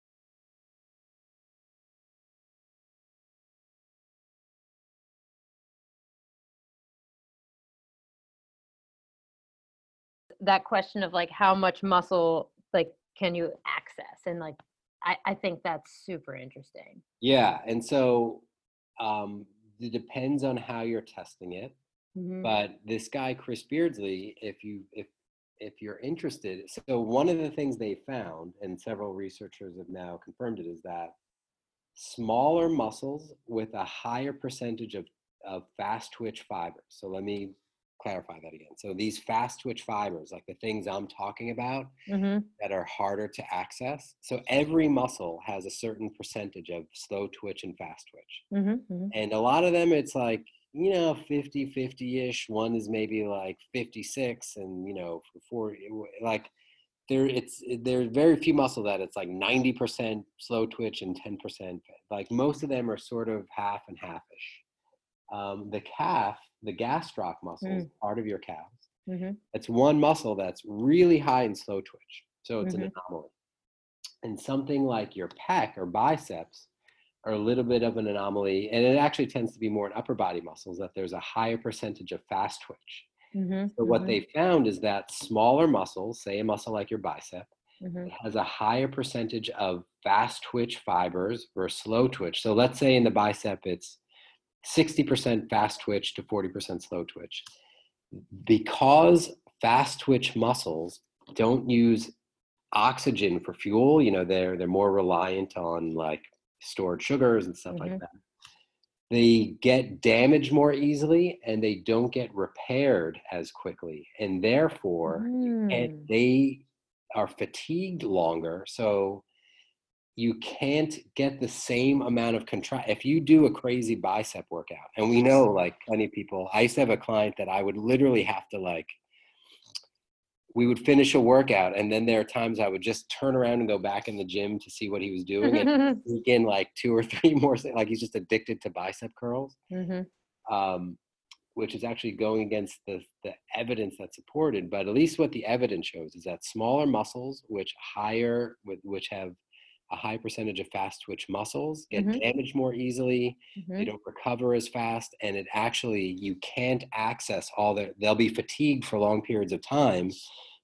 that question of like how much muscle like can you access and like i i think that's super interesting yeah and so um it depends on how you're testing it Mhm. but this guy chris beardsley if you if if you're interested so one of the things they found and several researchers have now confirmed it is that smaller muscles with a higher percentage of, of fast twitch fibers so let me clarify that again so these fast twitch fibers like the things i'm talking about Mhm. that are harder to access so every muscle has a certain percentage of slow twitch and fast twitch Mhm. Mhm. and a lot of them it's like you know 50 50ish one is maybe like 56 and you know for like there it's there's very few muscle that it's like 90% slow twitch and 10% like most of them are sort of half and halfish um, the calf the gastroc muscle mm. is part of your calves mm-hmm. it's one muscle that's really high in slow twitch so it's mm-hmm. an anomaly and something like your pec or biceps are a little bit of an anomaly and it actually tends to be more in upper body muscles that there's a higher percentage of fast twitch Mm-hmm, so what mm-hmm. they found is that smaller muscles, say a muscle like your bicep, mm-hmm. has a higher percentage of fast twitch fibers versus slow twitch. So let's say in the bicep it's 60% fast twitch to 40% slow twitch. Because fast twitch muscles don't use oxygen for fuel, you know, they're they're more reliant on like stored sugars and stuff like mm-hmm. that they get damaged more easily and they don't get repaired as quickly and therefore mm. and they are fatigued longer so you can't get the same amount of contract if you do a crazy bicep workout and we know like plenty of people i used to have a client that i would literally have to like we would finish a workout and then there are times I would just turn around and go back in the gym to see what he was doing and <laughs> again like two or three <laughs> more like he's just addicted to bicep curls mm-hmm. um, which is actually going against the, the evidence that's supported but at least what the evidence shows is that smaller muscles which higher with which have a high percentage of fast twitch muscles get mm-hmm. damaged more easily mm-hmm. they don't recover as fast and it actually you can't access all the they'll be fatigued for long periods of time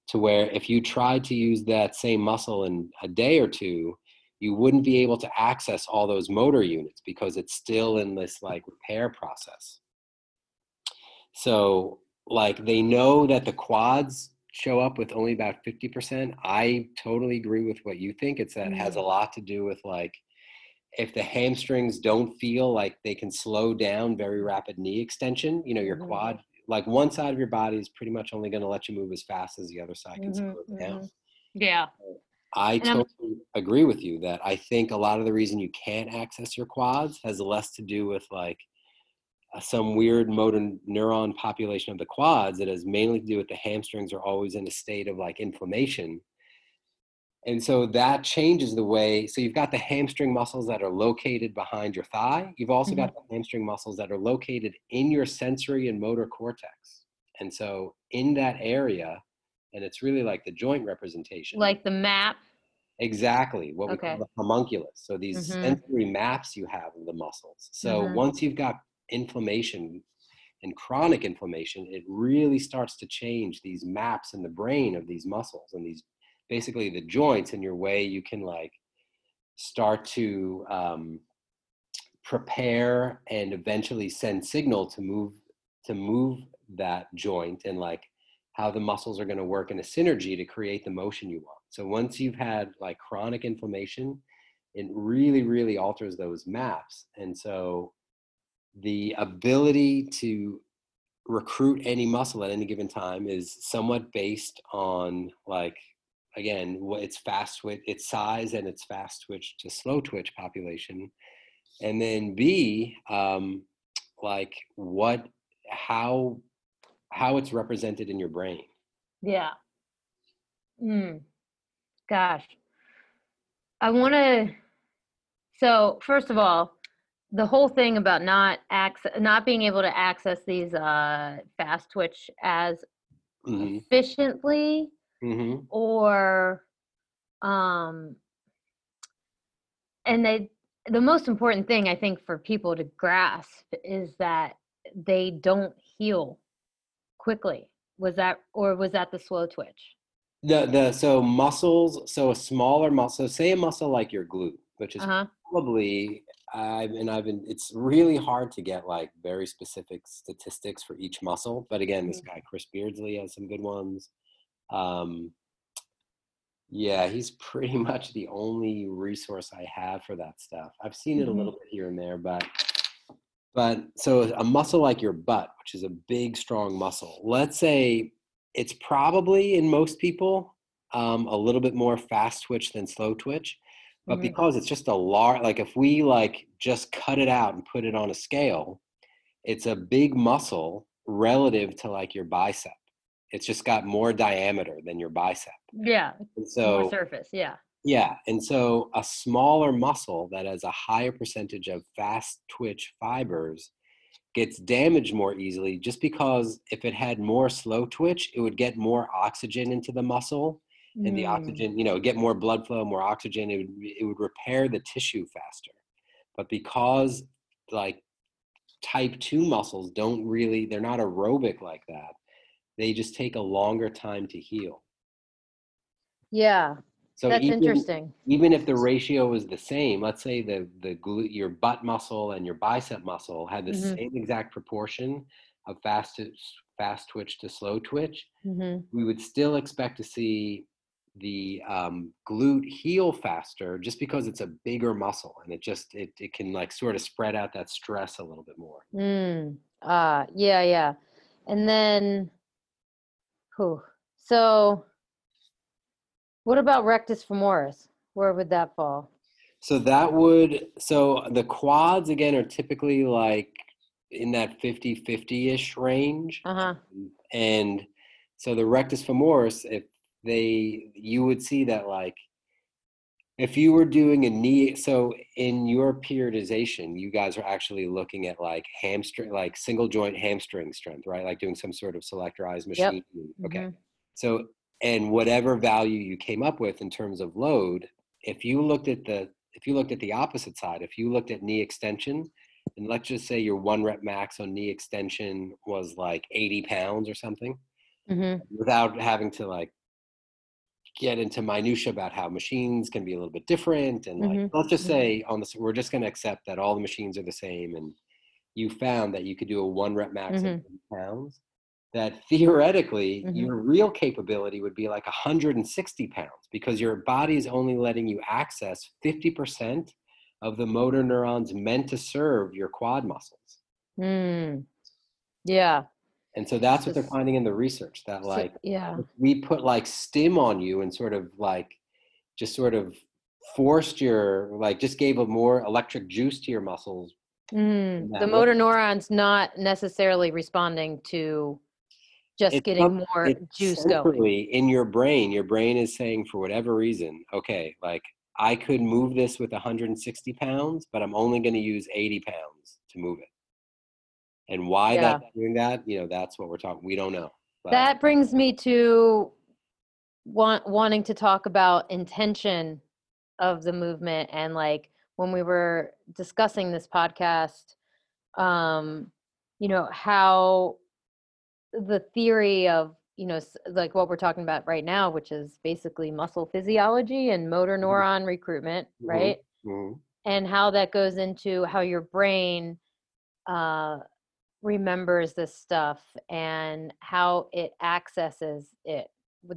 to where if you tried to use that same muscle in a day or two you wouldn't be able to access all those motor units because it's still in this like repair process so like they know that the quads show up with only about 50% i totally agree with what you think it's that mm-hmm. has a lot to do with like if the hamstrings don't feel like they can slow down very rapid knee extension you know your mm-hmm. quad like one side of your body is pretty much only going to let you move as fast as the other side can mm-hmm, slow down. Mm-hmm. Yeah. I and totally I'm, agree with you that I think a lot of the reason you can't access your quads has less to do with like some weird motor neuron population of the quads. It has mainly to do with the hamstrings are always in a state of like inflammation and so that changes the way. So you've got the hamstring muscles that are located behind your thigh. You've also mm-hmm. got the hamstring muscles that are located in your sensory and motor cortex. And so in that area, and it's really like the joint representation. Like the map. Exactly. What we okay. call the homunculus. So these mm-hmm. sensory maps you have of the muscles. So mm-hmm. once you've got inflammation and chronic inflammation, it really starts to change these maps in the brain of these muscles and these basically the joints in your way you can like start to um, prepare and eventually send signal to move to move that joint and like how the muscles are going to work in a synergy to create the motion you want. So once you've had like chronic inflammation it really really alters those maps. And so the ability to recruit any muscle at any given time is somewhat based on like again what its fast twitch its size and its fast twitch to slow twitch population. And then b um, like what how how it's represented in your brain. Yeah. Mm. gosh. I want to so first of all the whole thing about not access not being able to access these uh, fast twitch as mm-hmm. efficiently mm-hmm. or um and they the most important thing i think for people to grasp is that they don't heal quickly was that or was that the slow twitch the the so muscles so a smaller muscle say a muscle like your glute which is uh-huh. probably I've and I've been it's really hard to get like very specific statistics for each muscle but again this mm-hmm. guy Chris Beardsley has some good ones um, yeah, he's pretty <laughs> much the only resource I have for that stuff. I've seen it mm-hmm. a little bit here and there, but but so a muscle like your butt, which is a big, strong muscle. Let's say it's probably in most people um, a little bit more fast twitch than slow twitch, but mm-hmm. because it's just a large, like if we like just cut it out and put it on a scale, it's a big muscle relative to like your bicep it's just got more diameter than your bicep. Yeah. And so more surface. Yeah. yeah, and so a smaller muscle that has a higher percentage of fast twitch fibers gets damaged more easily just because if it had more slow twitch, it would get more oxygen into the muscle and the Mm. oxygen, you know, get more blood flow, more oxygen, it would, it would repair the tissue faster. But because like type 2 muscles don't really, they're not aerobic like that, they just take a longer time to heal. Yeah. So That's even, interesting. even if the ratio is the same, let's say the the glute, your butt muscle and your bicep muscle had the Mhm. same exact proportion of fast to, fast twitch to slow twitch, hmm we would still expect to see the um, glute heal faster just because it's a bigger muscle and it just it, it can like sort of spread out that stress a little bit more Mm. Uh, yeah, yeah. And then, whew. So, what about rectus femoris? Where would that fall? so that would so the quads again are typically like in that 50 50ish range Uh huh. and so the rectus femoris if they you would see that like if you were doing a knee so in your periodization you guys are actually looking at like hamstring like single joint hamstring strength right like doing some sort of selectorized machine Yep. okay Mhm. so and whatever value you came up with in terms of load if you looked at the if you looked at the opposite side if you looked at knee extension and let's just say your one rep max on knee extension was like 80 pounds or something hmm without having to like get into minutia about how machines can be a little bit different and like Mhm, let's just mhm. say on this we're just going to accept that all the machines are the same and you found that you could do a one rep max of Mhm. 80 pounds that theoretically Mhm. your real capability would be like 160 pounds because your body is only letting you access 50% of the motor neurons meant to serve your quad muscles Mm. Yeah. And so that's what they're finding in the research that like yeah. we put like stim on you and sort of like just sort of forced your like just gave a more electric juice to your muscles Mm. The motor neurons not necessarily responding to just It's getting more juice going. in your brain your brain is saying for whatever reason okay like i could move this with 160 pounds but i'm only going to use 80 pounds to move it and why Yeah. that's doing that you know that's what we're talking we don't know But- That brings me to want, wanting to talk about intention of the movement and like when we were discussing this podcast um you know how the theory of you know like what we're talking about right now which is basically muscle physiology and motor neuron recruitment Mhm. right Mhm. and how that goes into how your brain uh, remembers this stuff and how it accesses it.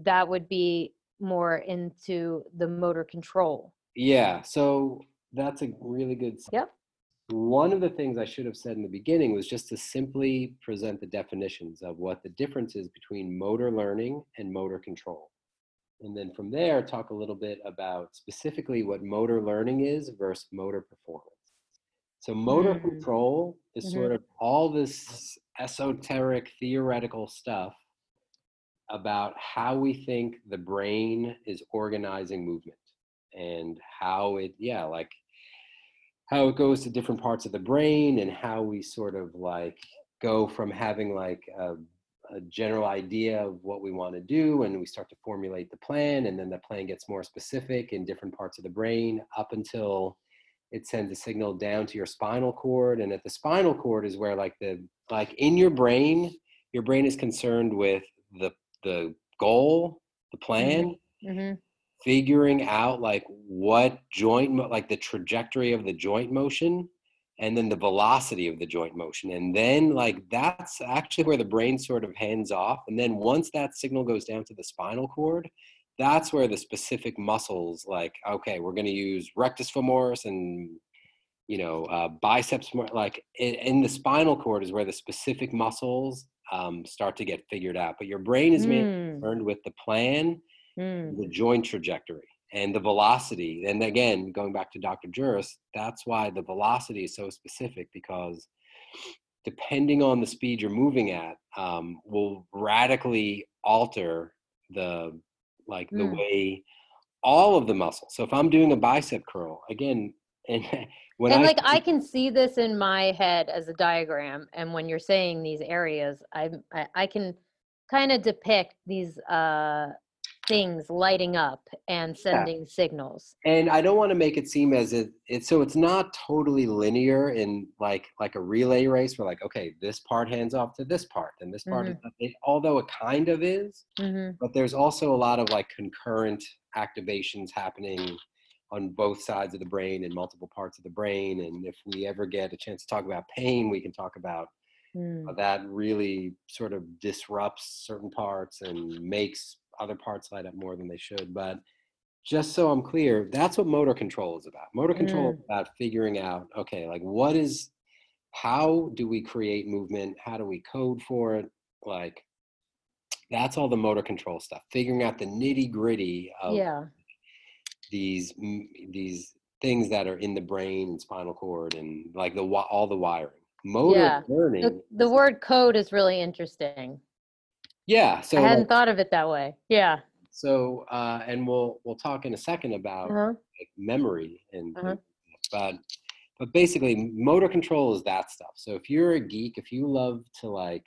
That would be more into the motor control. Yeah, so that's a really good. Yep. One of the things I should have said in the beginning was just to simply present the definitions of what the difference is between motor learning and motor control. And then from there, talk a little bit about specifically what motor learning is versus motor performance. So, motor Mm. control is Mhm. sort of all this esoteric theoretical stuff about how we think the brain is organizing movement and how it yeah like how it goes to different parts of the brain and how we sort of like go from having like a, a general idea of what we want to do and we start to formulate the plan and then the plan gets more specific in different parts of the brain up until it sends a signal down to your spinal cord and at the spinal cord is where like the like in your brain your brain is concerned with the the goal the plan hmm figuring out like what joint like the trajectory of the joint motion and then the velocity of the joint motion and then like that's actually where the brain sort of hands off and then once that signal goes down to the spinal cord that's where the specific muscles like okay we're going to use rectus femoris and you know uh, biceps more like in, in the spinal cord is where the specific muscles um, start to get figured out but your brain is Mm, concerned with the plan mm, the joint trajectory and the velocity. And again, going back to Dr. Juris, that's why the velocity is so specific because depending on the speed you're moving at, um, will radically alter the like the mm. way all of the muscles. So if I'm doing a bicep curl, again, <laughs> and when and I, like I can see this in my head as a diagram, and when you're saying these areas, I I, I can kind of depict these uh things lighting up and sending yeah. signals. And I don't want to make it seem as it it's so it's not totally linear in like like a relay race where like okay this part hands off to this part and this part mm-hmm. it, although it kind of is, mm-hmm. but there's also a lot of like concurrent activations happening on both sides of the brain and multiple parts of the brain. And if we ever get a chance to talk about pain, we can talk about mm. that really sort of disrupts certain parts and makes other parts light up more than they should. But just so I'm clear, that's what motor control is about. Motor control mm. is about figuring out, okay, like what is, how do we create movement? How do we code for it? Like, that's all the motor control stuff. Figuring out the nitty gritty of yeah. these these things that are in the brain and spinal cord and like the all the wiring. Motor yeah. learning. The, the word code is really interesting. Yeah. So I hadn't like, thought of it that way. Yeah. So uh, and we'll we'll talk in a second about uh-huh. like, memory and, uh-huh. and but but basically motor control is that stuff. So if you're a geek, if you love to like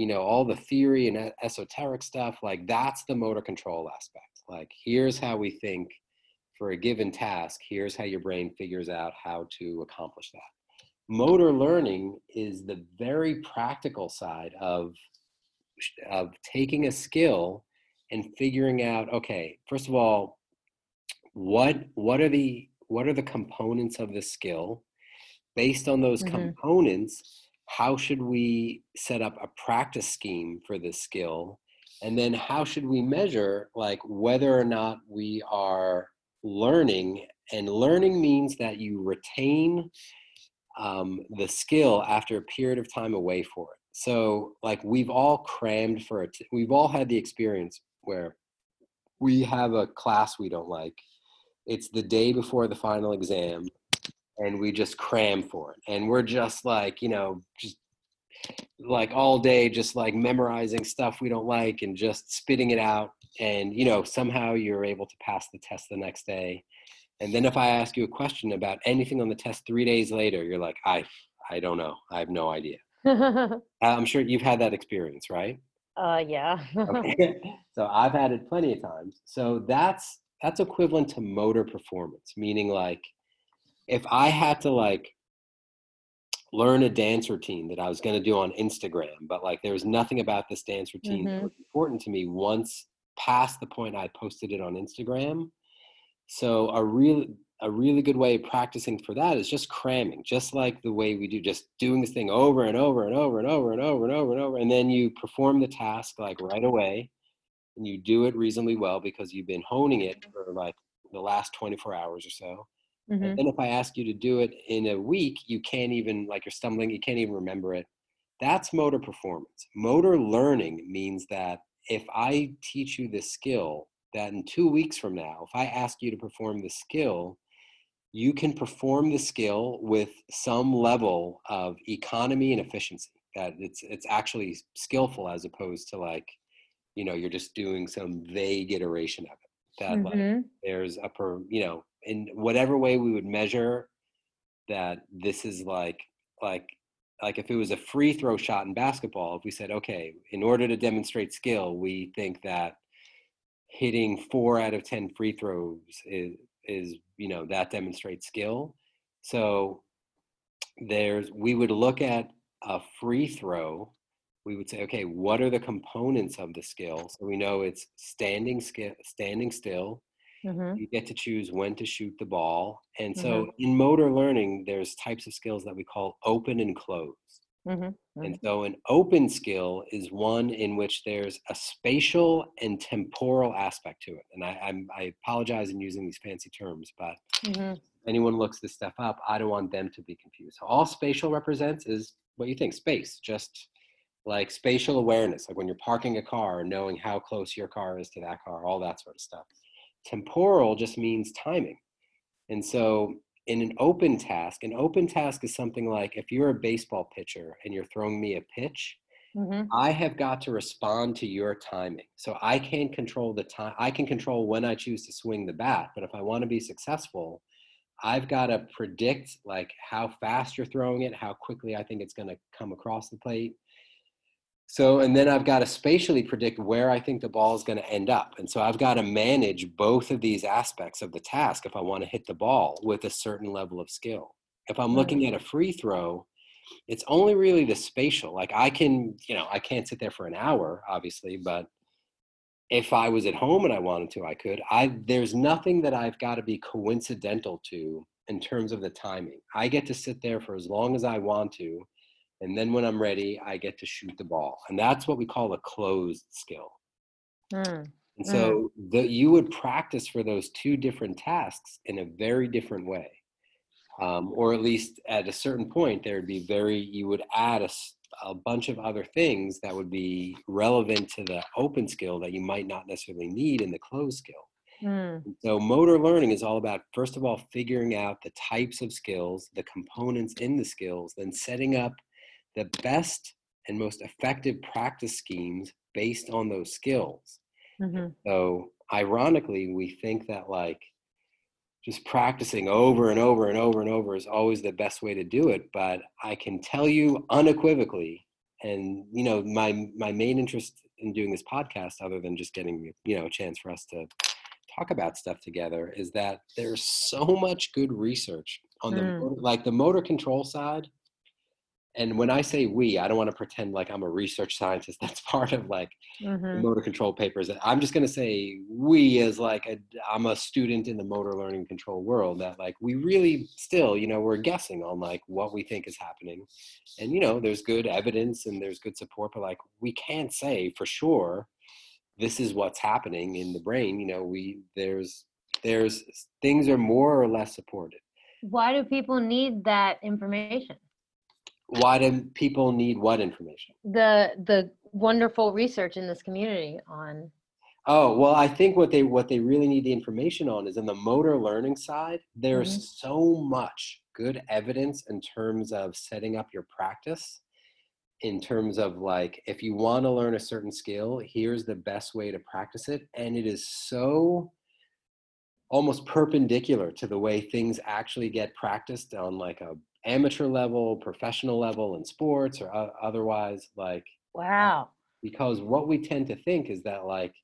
you know all the theory and esoteric stuff like that's the motor control aspect like here's how we think for a given task here's how your brain figures out how to accomplish that motor learning is the very practical side of of taking a skill and figuring out okay first of all what what are the what are the components of the skill? Based on those mm-hmm. components how should we set up a practice scheme for this skill? And then how should we measure like whether or not we are learning? And learning means that you retain um, the skill after a period of time away for it so like we've all crammed for it we've all had the experience where we have a class we don't like it's the day before the final exam and we just cram for it and we're just like you know just like all day just like memorizing stuff we don't like and just spitting it out and you know somehow you're able to pass the test the next day and then if i ask you a question about anything on the test 3 days later you're like i i don't know i have no idea <laughs> i'm sure you've had that experience right uh yeah <laughs> okay. <laughs> so i've had it plenty of times so that's that's equivalent to motor performance meaning like if I had to like learn a dance routine that I was going to do on Instagram, but like there was nothing about this dance routine mm-hmm. that was important to me once past the point I posted it on Instagram. So a really a really good way of practicing for that is just cramming, just like the way we do, just doing this thing over and over and over and over and over and over and over, and then you perform the task like right away, and you do it reasonably well because you've been honing it for like the last 24 hours or so Mm-hmm. And then if I ask you to do it in a week, you can't even, like you're stumbling, you can't even remember it. That's motor performance. Motor learning means that if I teach you this skill, that in two weeks from now, if I ask you to perform the skill, you can perform the skill with some level of economy and efficiency. That it's it's actually skillful as opposed to like, you know, you're just doing some vague iteration of it. That mm-hmm. like there's a per, you know, in whatever way we would measure that this is like like like if it was a free throw shot in basketball if we said okay in order to demonstrate skill we think that hitting four out of ten free throws is is you know that demonstrates skill so there's we would look at a free throw we would say okay what are the components of the skill so we know it's standing skill standing still Mm-hmm. You get to choose when to shoot the ball. And so mm-hmm. in motor learning, there's types of skills that we call open and closed. Mm-hmm. And mm-hmm. so an open skill is one in which there's a spatial and temporal aspect to it. And I, I'm, i apologize in using these fancy terms, but mm-hmm. anyone looks this stuff up, I don't want them to be confused. So all spatial represents is what you think, space, just like spatial awareness, like when you're parking a car knowing how close your car is to that car, all that sort of stuff. Temporal just means timing. And so in an open task, an open task is something like if you're a baseball pitcher and you're throwing me a pitch, Mm-hmm. I have got to respond to your timing. So I can't control the time. I can control when I choose to swing the bat. But if I want to be successful, I've got to predict like how fast you're throwing it, how quickly I think it's going to come across the plate. So, and then I've got to spatially predict where I think the ball is going to end up. And so I've got to manage both of these aspects of the task if I want to hit the ball with a certain level of skill. If I'm looking at a free throw, it's only really the spatial. Like I can, you know, I can't sit there for an hour, obviously, but if I was at home and I wanted to, I could. I there's nothing that I've got to be coincidental to in terms of the timing. I get to sit there for as long as I want to, and then when I'm ready, I get to shoot the ball, and that's what we call a closed skill. Mm. And so mm. the, you would practice for those two different tasks in a very different way um, or at least at a certain point there would be very you would add a, a bunch of other things that would be relevant to the open skill that you might not necessarily need in the closed skill mm. so motor learning is all about first of all figuring out the types of skills the components in the skills then setting up the best and most effective practice schemes based on those skills mm-hmm. so ironically we think that like just practicing over and over and over and over is always the best way to do it but i can tell you unequivocally and you know my my main interest in doing this podcast other than just getting you know a chance for us to talk about stuff together is that there's so much good research on the mm. like the motor control side and when I say we, I don't want to pretend like I'm a research scientist. <laughs> That's part of like mm-hmm. motor control papers. I'm just going to say we as like a, I'm a student in the motor learning control world that like we really still, you know, we're guessing on like what we think is happening. And, you know, there's good evidence and there's good support, but like we can't say for sure this is what's happening in the brain. You know, we, there's, there's things are more or less supported. Why do people need that information? Why do people need what information the the wonderful research in this community on oh well i think what they what they really need the information on is in the motor learning side there's mm-hmm. so much good evidence in terms of setting up your practice in terms of like if you want to learn a certain skill here's the best way to practice it and it is so almost perpendicular to the way things actually get practiced on like a amateur level, professional level in sports or o- otherwise. Like, wow. Because what we tend to think is that, like,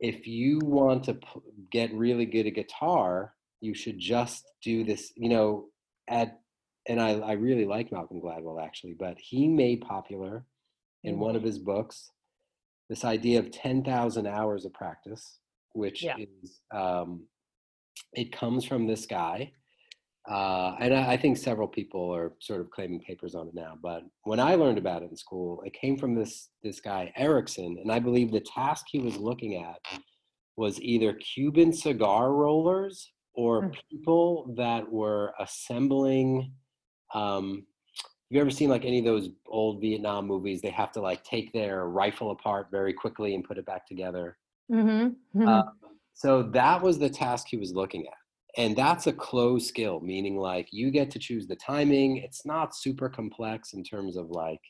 if you want to p- get really good at guitar, you should just do this, you know, at, and I, I really like Malcolm Gladwell actually, but he made popular in mm-hmm. one of his books this idea of 10,000 hours of practice, which yeah. is, um, it comes from this guy uh, and I, I, think several people are sort of claiming papers on it now. But when I learned about it in school, it came from this this guy Ericsson, and I believe the task he was looking at was either Cuban cigar rollers or hmm. people that were assembling. Um, have you ever seen like any of those old Vietnam movies? They have to like take their rifle apart very quickly and put it back together. Mm-hmm. Mm-hmm. Uh, so that was the task he was looking at and that's a closed skill meaning like you get to choose the timing it's not super complex in terms of like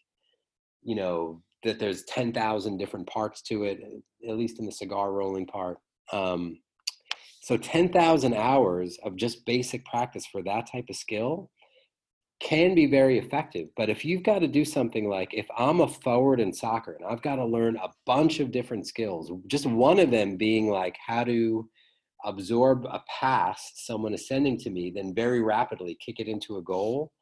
you know that there's 10,000 different parts to it at least in the cigar rolling part um, so 10,000 hours of just basic practice for that type of skill can be very effective but if you've got to do something like if i'm a forward in soccer and i've got to learn a bunch of different skills just one of them being like how to absorb a pass someone is sending to me, then very rapidly kick it into a goal.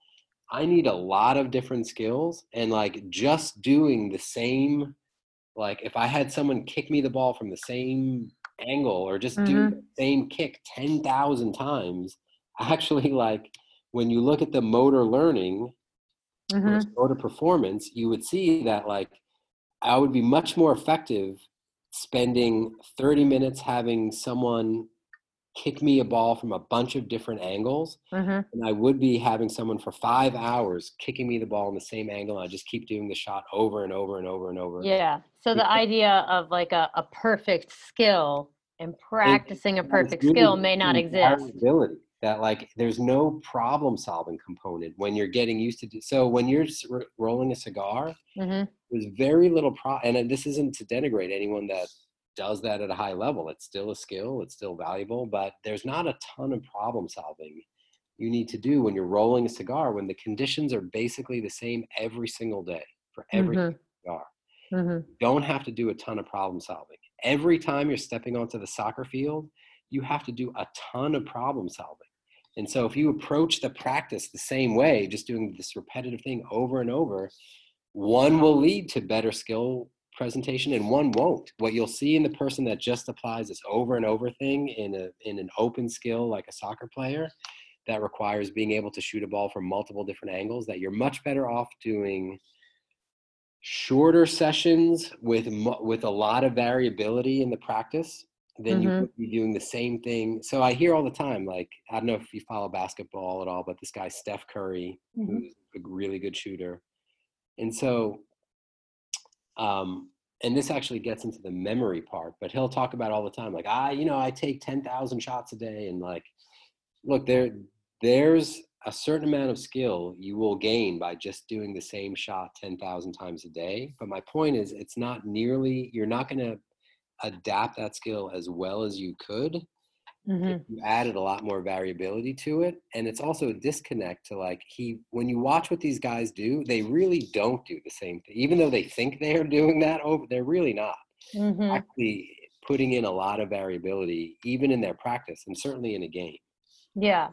I need a lot of different skills and like just doing the same like if I had someone kick me the ball from the same angle or just mm-hmm. do the same kick 10,000 times <laughs> actually like when you look at the motor learning mm-hmm. motor performance you would see that like I would be much more effective spending 30 minutes having someone kick me a ball from a bunch of different angles mm-hmm. and i would be having someone for five hours kicking me the ball in the same angle and i just keep doing the shot over and over and over and over yeah so the idea of like a, a perfect skill and practicing a perfect really skill may not exist that like there's no problem solving component when you're getting used to do so when you're rolling a cigar mm-hmm. There's very little pro and this isn't to denigrate anyone that does that at a high level it's still a skill it's still valuable but there's not a ton of problem solving you need to do when you're rolling a cigar when the conditions are basically the same every single day for every mm-hmm. cigar mm-hmm. don't have to do a ton of problem solving every time you're stepping onto the soccer field you have to do a ton of problem solving and so if you approach the practice the same way just doing this repetitive thing over and over one will lead to better skill presentation and one won't what you'll see in the person that just applies this over and over thing in a in an open skill like a soccer player that requires being able to shoot a ball from multiple different angles that you're much better off doing shorter sessions with with a lot of variability in the practice than mm-hmm. you would be doing the same thing. So I hear all the time, like I don't know if you follow basketball at all, but this guy Steph Curry, mm-hmm. who's a really good shooter, and so, um, and this actually gets into the memory part, but he'll talk about all the time, like I, you know, I take ten thousand shots a day, and like, look, there, there's a certain amount of skill you will gain by just doing the same shot 10,000 times a day. But my point is, it's not nearly, you're not going to adapt that skill as well as you could. Mm-hmm. you added a lot more variability to it. And it's also a disconnect to like, he, when you watch what these guys do, they really don't do the same thing. Even though they think they are doing that over, they're really not. Mm-hmm. Actually, putting in a lot of variability, even in their practice and certainly in a game. Yeah.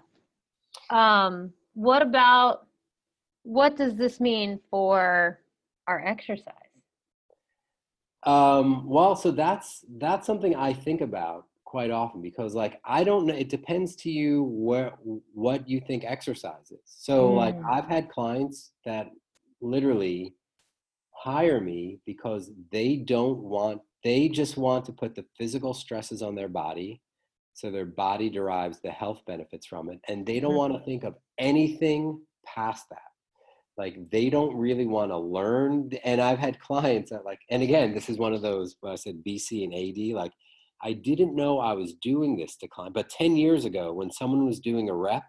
Um, what about what does this mean for our exercise? Um, well, so that's that's something I think about quite often because like I don't know it depends to you where what you think exercise is. So mm. like I've had clients that literally hire me because they don't want they just want to put the physical stresses on their body so their body derives the health benefits from it and they don't mm-hmm. want to think of anything past that like they don't really want to learn and i've had clients that like and again this is one of those i said bc and ad like i didn't know i was doing this to client but 10 years ago when someone was doing a rep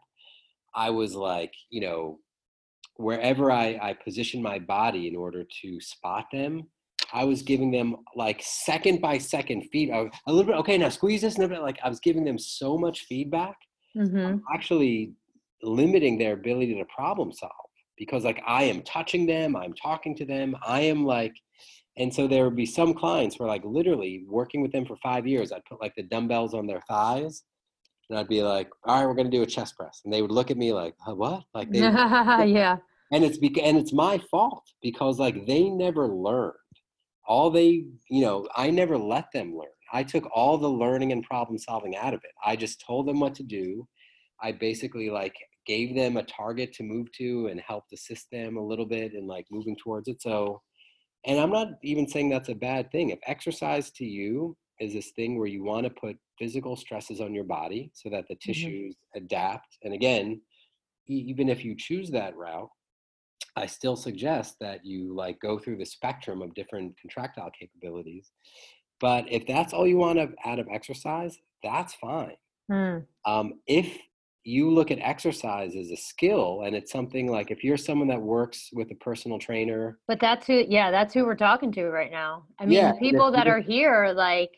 i was like you know wherever i i position my body in order to spot them I was giving them like second by second feed. a little bit, okay, now squeeze this, and like I was giving them so much feedback, mm-hmm. actually limiting their ability to problem solve because like I am touching them, I'm talking to them, I am like, and so there would be some clients where like literally working with them for five years, I'd put like the dumbbells on their thighs, and I'd be like, all right, we're gonna do a chest press, and they would look at me like, huh, what? Like they, <laughs> yeah. And it's because and it's my fault because like they never learned. All they you know i never let them learn. I took all the learning and problem solving out of it. I just told them what to do. I basically like gave them a target to move to and helped assist them a little bit in like moving towards it. So and i'm not even saying that's a bad thing if exercise to you is this thing where you want to put physical stresses on your body so that the mm-hmm. tissues mm-hmm. adapt and again even if you choose that route I still suggest that you like go through the spectrum of different contractile capabilities. But if that's all you want to out of exercise, that's fine. Mm. Um, if you look at exercise as a skill and it's something like if you're someone that works with a personal trainer but that's who yeah that's who we're talking to right now i mean yeah, people that are here like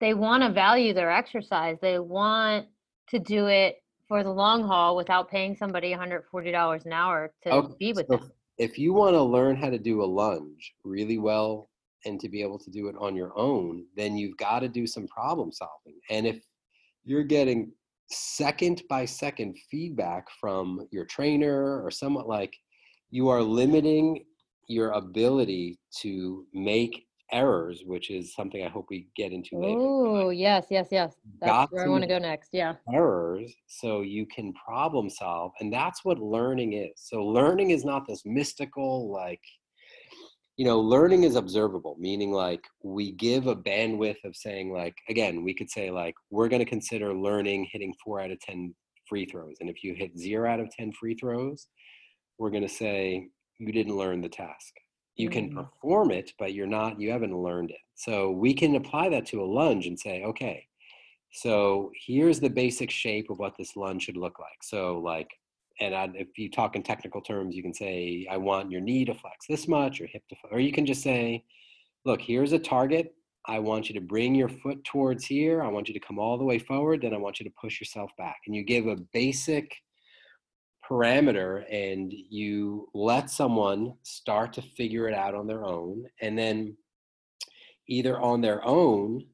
they want to value their exercise they want to do it for the long haul without paying somebody $140 an hour to okay. be with so them. If you want to learn how to do a lunge really well and to be able to do it on your own, then you've got to do some problem solving. And if you're getting second by second feedback from your trainer or somewhat like you are limiting your ability to make errors, which is something I hope we get into later. Oh, yes, yes, yes. That's Got where I want to go next. Yeah. Errors so you can problem solve. And that's what learning is. So learning is not this mystical, like, you know, learning is observable, meaning like we give a bandwidth of saying, like, again, we could say, like, we're going to consider learning hitting four out of 10 free throws. And if you hit zero out of 10 free throws, we're going to say you didn't learn the task you can mm. perform it but you're not you haven't learned it so we can apply that to a lunge and say okay so here's the basic shape of what this lunge should look like so like and I, if you talk in technical terms, you can say, I want your knee to flex this much or hip to, or you can just say, look, here's a target. I want you to bring your foot towards here. I want you to come all the way forward. Then I want you to push yourself back. And you give a basic parameter and you let someone start to figure it out on their own. And then either on their own,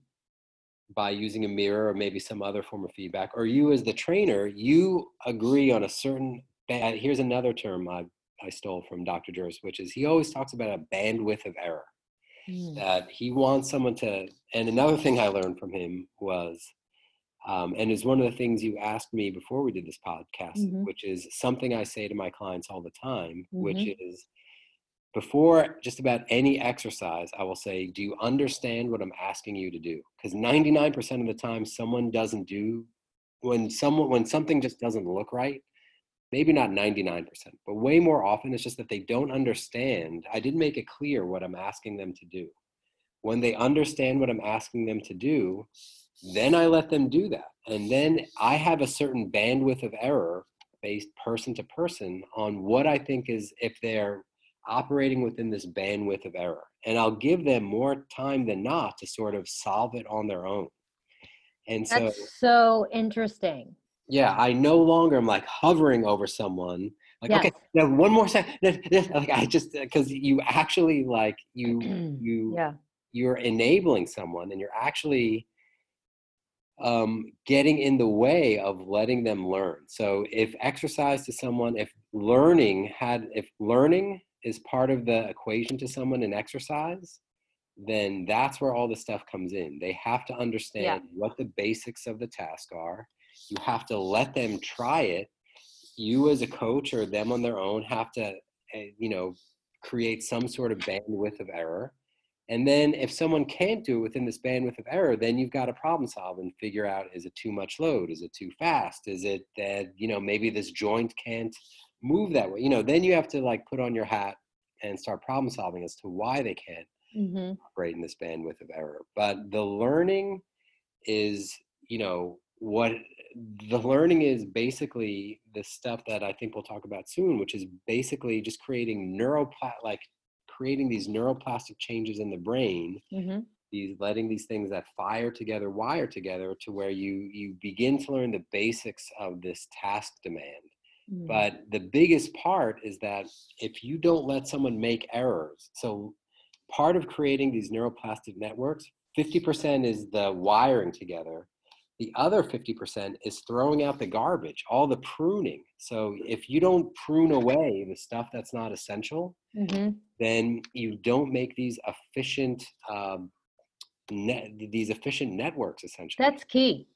by using a mirror or maybe some other form of feedback, or you as the trainer, you agree on a certain. Band. Here's another term I, I stole from Dr. Juris, which is he always talks about a bandwidth of error. Mm. That he wants someone to. And another thing I learned from him was, um, and is one of the things you asked me before we did this podcast, mm-hmm. which is something I say to my clients all the time, mm-hmm. which is before just about any exercise, I will say, Do you understand what I'm asking you to do? Because 99% of the time, someone doesn't do when someone when something just doesn't look right maybe not 99% but way more often it's just that they don't understand. I didn't make it clear what i'm asking them to do. When they understand what i'm asking them to do then i let them do that. And then i have a certain bandwidth of error based person to person on what i think is if they're operating within this bandwidth of error. And I'll give them more time than not to sort of solve it on their own. And so That's so interesting. Yeah, I no longer am like hovering over someone. Like, yes. okay, now one more second. <laughs> Like I just because you actually like you <clears throat> you yeah you're enabling someone and you're actually um, getting in the way of letting them learn. So if exercise to someone, if learning had, if learning is part of the equation to someone in exercise, then that's where all the stuff comes in. They have to understand yeah. what the basics of the task are. You have to let them try it. You, as a coach, or them on their own, have to, eh, you know, create some sort of bandwidth of error. And then, if someone can't do it within this bandwidth of error, then you've got to problem solve and figure out: is it too much load? Is it too fast? Is it that you know maybe this joint can't move that way. You know, then you have to like put on your hat and start problem solving as to why they can't mm-hmm. operate in this bandwidth of error. But the learning is, you know, what the learning is basically the stuff that I think we'll talk about soon, which is basically just creating neuropla like creating these neuroplastic changes in the brain. Mm-hmm. These letting these things that fire together wire together to where you you begin to learn the basics of this task demand Mm. But the biggest part is that if you don't let someone make errors, so part of creating these neuroplastic networks, 50% is the wiring together. The other 50% is throwing out the garbage, all the pruning. So if you don't prune away the stuff that's not essential, mm-hmm. then you don't make these efficient um, net, these efficient networks essentially. That's key.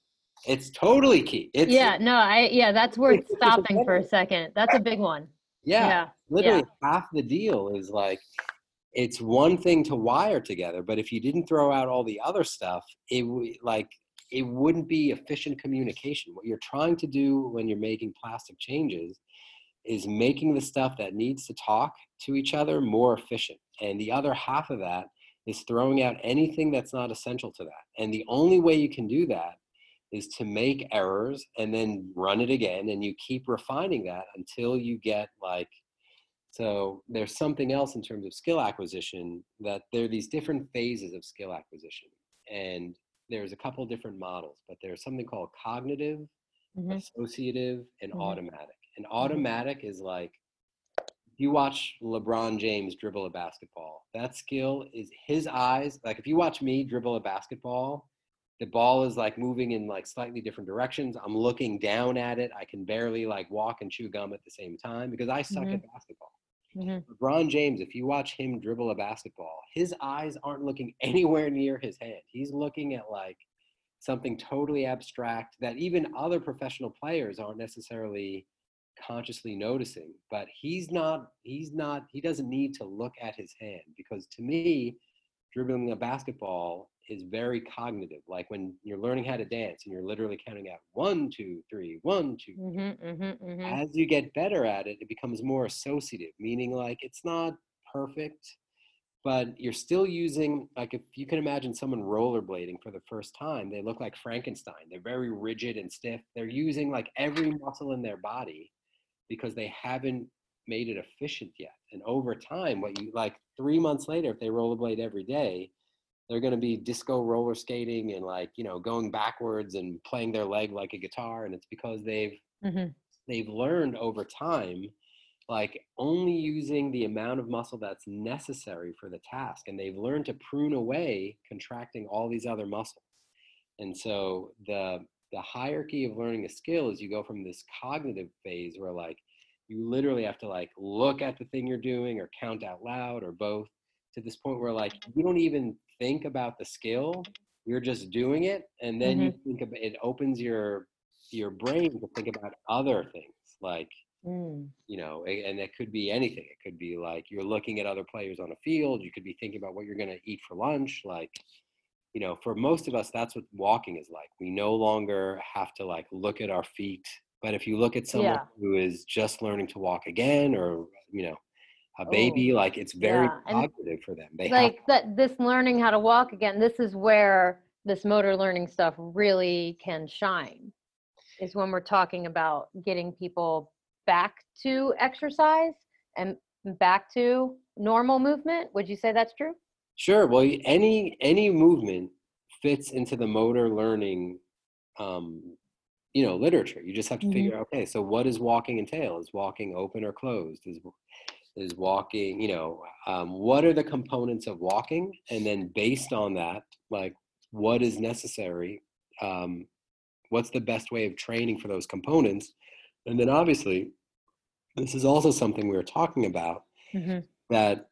It's totally key. It's, yeah, no, I yeah, that's worth stopping for a second. That's a big one. Yeah, yeah. literally yeah. half the deal is like it's one thing to wire together, but if you didn't throw out all the other stuff, it would like it wouldn't be efficient communication. What you're trying to do when you're making plastic changes is making the stuff that needs to talk to each other more efficient. And the other half of that is throwing out anything that's not essential to that. And the only way you can do that is to make errors and then run it again and you keep refining that until you get like so there's something else in terms of skill acquisition that there are these different phases of skill acquisition and there's a couple different models but there's something called cognitive mm-hmm. associative and mm-hmm. automatic and mm-hmm. automatic is like you watch LeBron James dribble a basketball that skill is his eyes like if you watch me dribble a basketball the ball is like moving in like slightly different directions. I'm looking down at it. I can barely like walk and chew gum at the same time because I suck mm-hmm. at basketball. Mm-hmm. LeBron James, if you watch him dribble a basketball, his eyes aren't looking <laughs> anywhere near his hand. He's looking at like something totally abstract that even other professional players aren't necessarily consciously noticing. But he's not, he's not, he doesn't need to look at his hand because to me, dribbling a basketball is very cognitive. Like when you're learning how to dance and you're literally counting out one, two, three, one, two. Mm-hmm, mm-hmm, mm-hmm. As you get better at it, it becomes more associative, meaning like it's not perfect, but you're still using, like if you can imagine someone rollerblading for the first time, they look like Frankenstein. They're very rigid and stiff. They're using like every muscle in their body because they haven't made it efficient yet. And over time, what you like three months later, if they rollerblade every day, they're going to be disco roller skating and like you know going backwards and playing their leg like a guitar and it's because they've mm-hmm. they've learned over time like only using the amount of muscle that's necessary for the task and they've learned to prune away contracting all these other muscles and so the the hierarchy of learning a skill is you go from this cognitive phase where like you literally have to like look at the thing you're doing or count out loud or both to this point where like you don't even think about the skill you're just doing it and then mm-hmm. you think about it opens your your brain to think about other things like mm. you know and it could be anything it could be like you're looking at other players on a field you could be thinking about what you're going to eat for lunch like you know for most of us that's what walking is like we no longer have to like look at our feet but if you look at someone yeah. who is just learning to walk again or you know a baby. like it's very yeah. positive for them. They like have- that this learning how to walk again. This is where this motor learning stuff really can shine. Is when we're talking about getting people back to exercise and back to normal movement. Would you say that's true? Sure. Well, any any movement fits into the motor learning um, you know literature you just have to mm-hmm. figure out okay so what is walking entail is walking open or closed is is walking you know um, what are the components of walking and then based on that like what is necessary um, what's the best way of training for those components and then obviously this is also something we were talking about mm-hmm. that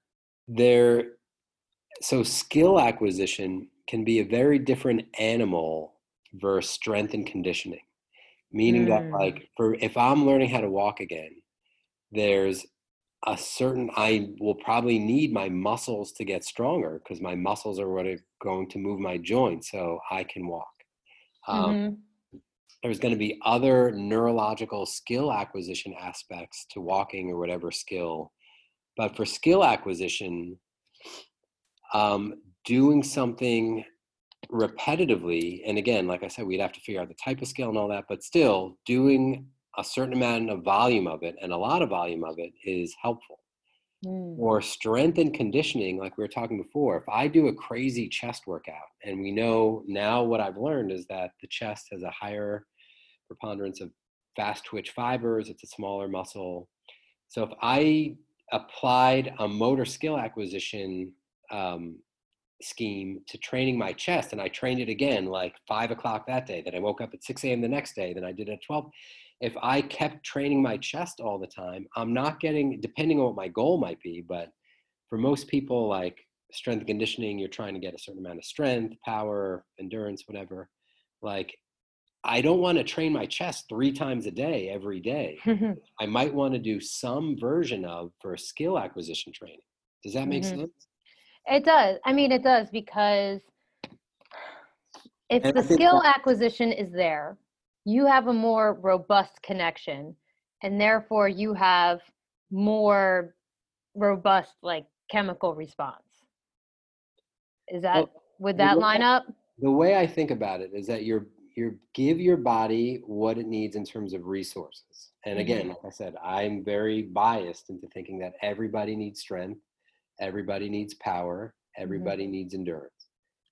there so skill acquisition can be a very different animal versus strength and conditioning meaning mm. that like for if i'm learning how to walk again there's a certain i will probably need my muscles to get stronger because my muscles are what are going to move my joints so i can walk um, mm-hmm. there's going to be other neurological skill acquisition aspects to walking or whatever skill but for skill acquisition um, doing something repetitively and again like i said we'd have to figure out the type of skill and all that but still doing a certain amount of volume of it and a lot of volume of it is helpful. Mm. Or strength and conditioning, like we were talking before. If I do a crazy chest workout, and we know now what I've learned is that the chest has a higher preponderance of fast twitch fibers, it's a smaller muscle. So if I applied a motor skill acquisition um, scheme to training my chest and I trained it again like five o'clock that day, then I woke up at 6 a.m. the next day, then I did it at 12 if I kept training my chest all the time, I'm not getting, depending on what my goal might be, but for most people, like strength conditioning, you're trying to get a certain amount of strength, power, endurance, whatever. Like, I don't want to train my chest three times a day, every day. <laughs> I might want to do some version of for skill acquisition training. Does that make mm-hmm. sense? It does. I mean, it does because if and the skill acquisition is there, you have a more robust connection and therefore you have more robust like chemical response is that well, would that line up the way i think about it is that you're you give your body what it needs in terms of resources and again mm-hmm. like i said i'm very biased into thinking that everybody needs strength everybody needs power mm-hmm. everybody mm-hmm. needs endurance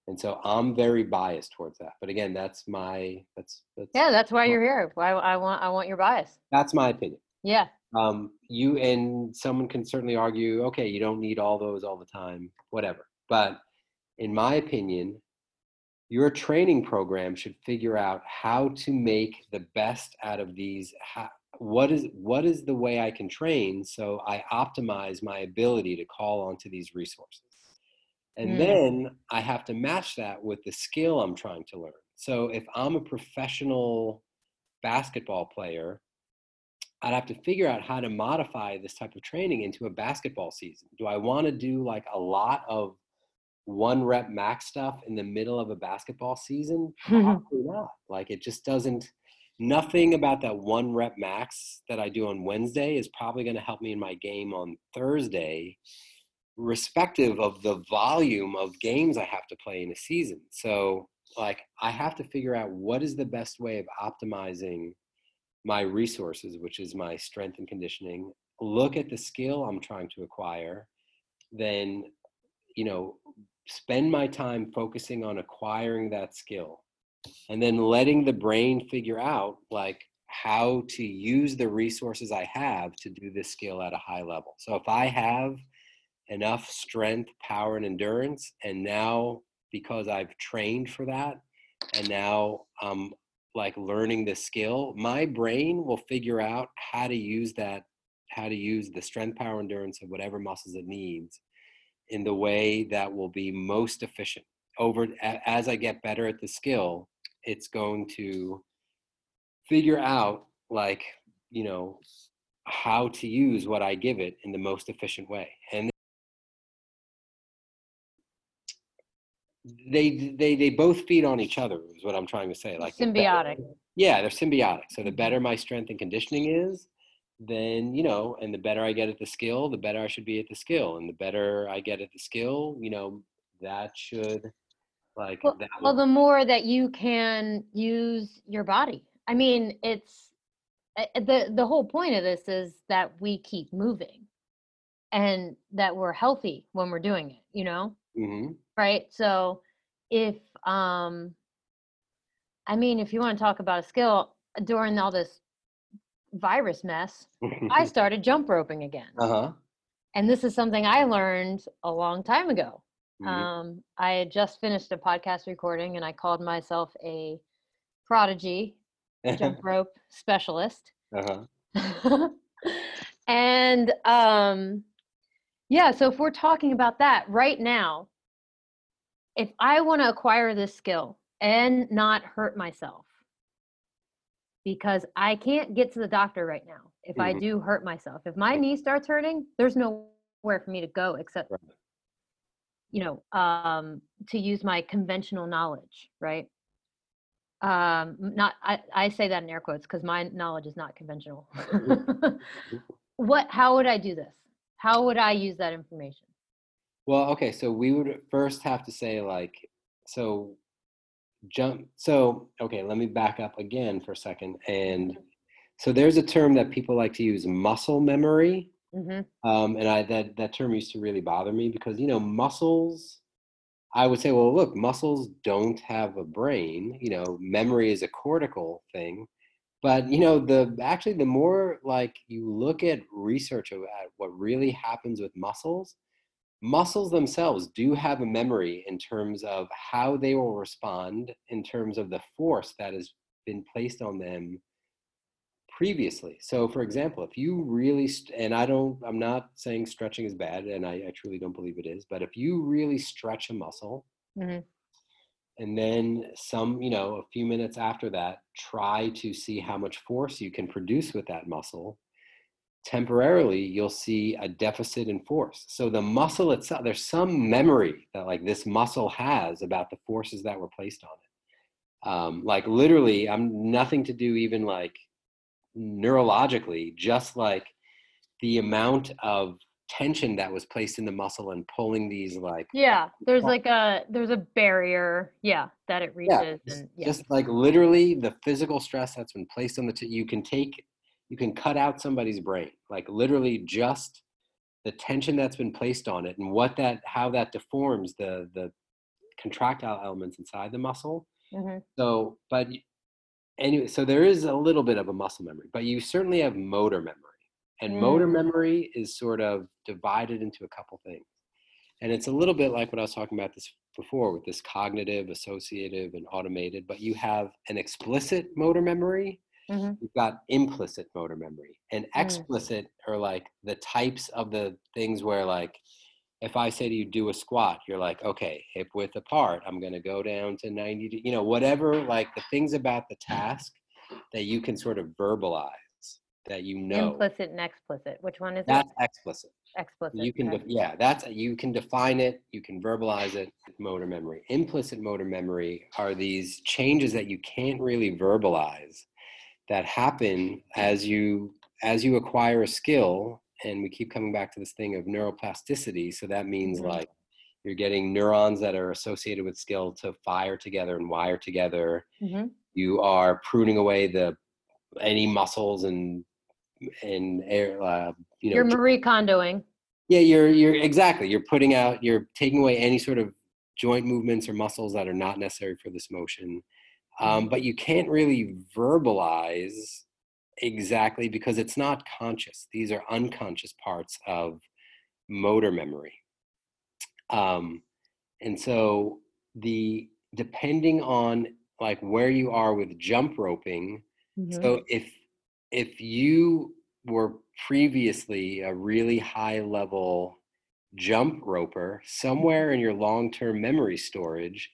and so i'm very biased towards that but again that's my that's, that's yeah that's why you're here. Why I want i want your bias. That's my opinion. Yeah. Um you and someone can certainly argue okay you don't need all those all the time whatever but in my opinion your training program should figure out how to make the best out of these how, what is what is the way i can train so i optimize my ability to call onto these resources and mm. then I have to match that with the skill I'm trying to learn. So if I'm a professional basketball player, I'd have to figure out how to modify this type of training into a basketball season. Do I want to do like a lot of one rep max stuff in the middle of a basketball season? <laughs> Probably not. Like it just doesn't, nothing about that one rep max that I do on Wednesday is probably going to help me in my game on Thursday respective of the volume of games I have to play in a season. So, like, I have to figure out what is the best way of optimizing my resources, which is my strength and conditioning, look at the skill I'm trying to acquire, then, you know, spend my time focusing on acquiring that skill and then letting the brain figure out like how to use the resources I have to do this skill at a high level. So if I have enough strength, power, and endurance, and now because I've trained for that, and now I'm like learning the skill, my brain will figure out how to use that, how to use the strength, power, endurance of whatever muscles it needs in the way that will be most efficient. Over as I get better at the skill, it's going to figure out like you know how to use what I give it in the most efficient way. And they they they both feed on each other is what i'm trying to say like symbiotic better, yeah they're symbiotic. So the better my strength and conditioning is then you know and the better i get at the skill the better i should be at the skill. And the better i get at the skill you know that should like well, that well the more that you can use your body. I mean it's eh, eh, the the whole point of this is that we keep moving and that we're healthy when we're doing it you know mm-hmm. right? So if um i mean if you want to talk about a skill during all this virus mess i <laughs> started jump roping again. Uh-huh. And this is something i learned a long time ago. Mhm. um i had just finished a podcast recording and i called myself a prodigy jump <laughs> rope specialist. Uh-huh. <laughs> And um yeah so if we're talking about that right now if I want to acquire this skill and not hurt myself, because I can't get to the doctor right now if I Mhm. do hurt myself. If my knee starts hurting, there's nowhere for me to go except, Right. you know, um, to use my conventional knowledge, right? Um, not I, I say that in air quotes because my knowledge is not conventional. <laughs> what? How would I do this? How would I use that information? Well, okay, so we would first have to say like so jump so okay, let me back up again for a second and so there's a term that people like to use muscle memory hmm um, and I that that term used to really bother me because you know muscles I would say well look muscles don't have a brain you know memory is a cortical thing but you know the actually the more like you look at research at what really happens with muscles muscles themselves do have a memory in terms of how they will respond in terms of the force that has been placed on them previously so for example if you really st- and i don't i'm not saying stretching is bad and i, I truly don't believe it is but if you really stretch a muscle Mhm. And then some you know a few minutes after that try to see how much force you can produce with that muscle. Temporarily you'll see a deficit in force. So the muscle itself there's some memory that like this muscle has about the forces that were placed on it. Um, like literally i'm nothing to do even like neurologically just like the amount of tension that was placed in the muscle and pulling these like Yeah, there's like a there's a barrier, yeah, that it yeah, reaches, just, and yeah, just like literally the physical stress that's been placed on the t- you can take you can cut out somebody's brain like literally just the tension that's been placed on it and what that how that deforms the the contractile elements inside the muscle. Mhm. so but anyway so there is a little bit of a muscle memory but you certainly have motor memory and motor Mm. memory is sort of divided into a couple things and it's a little bit like what i was talking about this before with this cognitive associative and automated but you have an explicit motor memory Mhm. you've got implicit motor memory and Mm. explicit are like the types of the things where like if i say to you do a squat you're like okay hip width apart i'm going to go down to 90 you know whatever like the things about the task that you can sort of verbalize that you know implicit and explicit. Which one is that? that's it? explicit Explicit. you can okay. def- yeah that's you can define it you can verbalize it motor memory implicit motor memory are these changes that you can't really verbalize that happen as you as you acquire a skill and we keep coming back to this thing of neuroplasticity so that means Mhm. like you're getting neurons that are associated with skill to fire together and wire together Mhm. you are pruning away the any muscles and and air uh, you know you're marie kondoing yeah you're you're exactly you're putting out you're taking away any sort of joint movements or muscles that are not necessary for this motion um, Mm-hmm. but you can't really verbalize exactly because it's not conscious these are unconscious parts of motor memory um, and so the depending on like where you are with jump roping Mhm. so if if you were previously a really high level jump roper somewhere in your long-term memory storage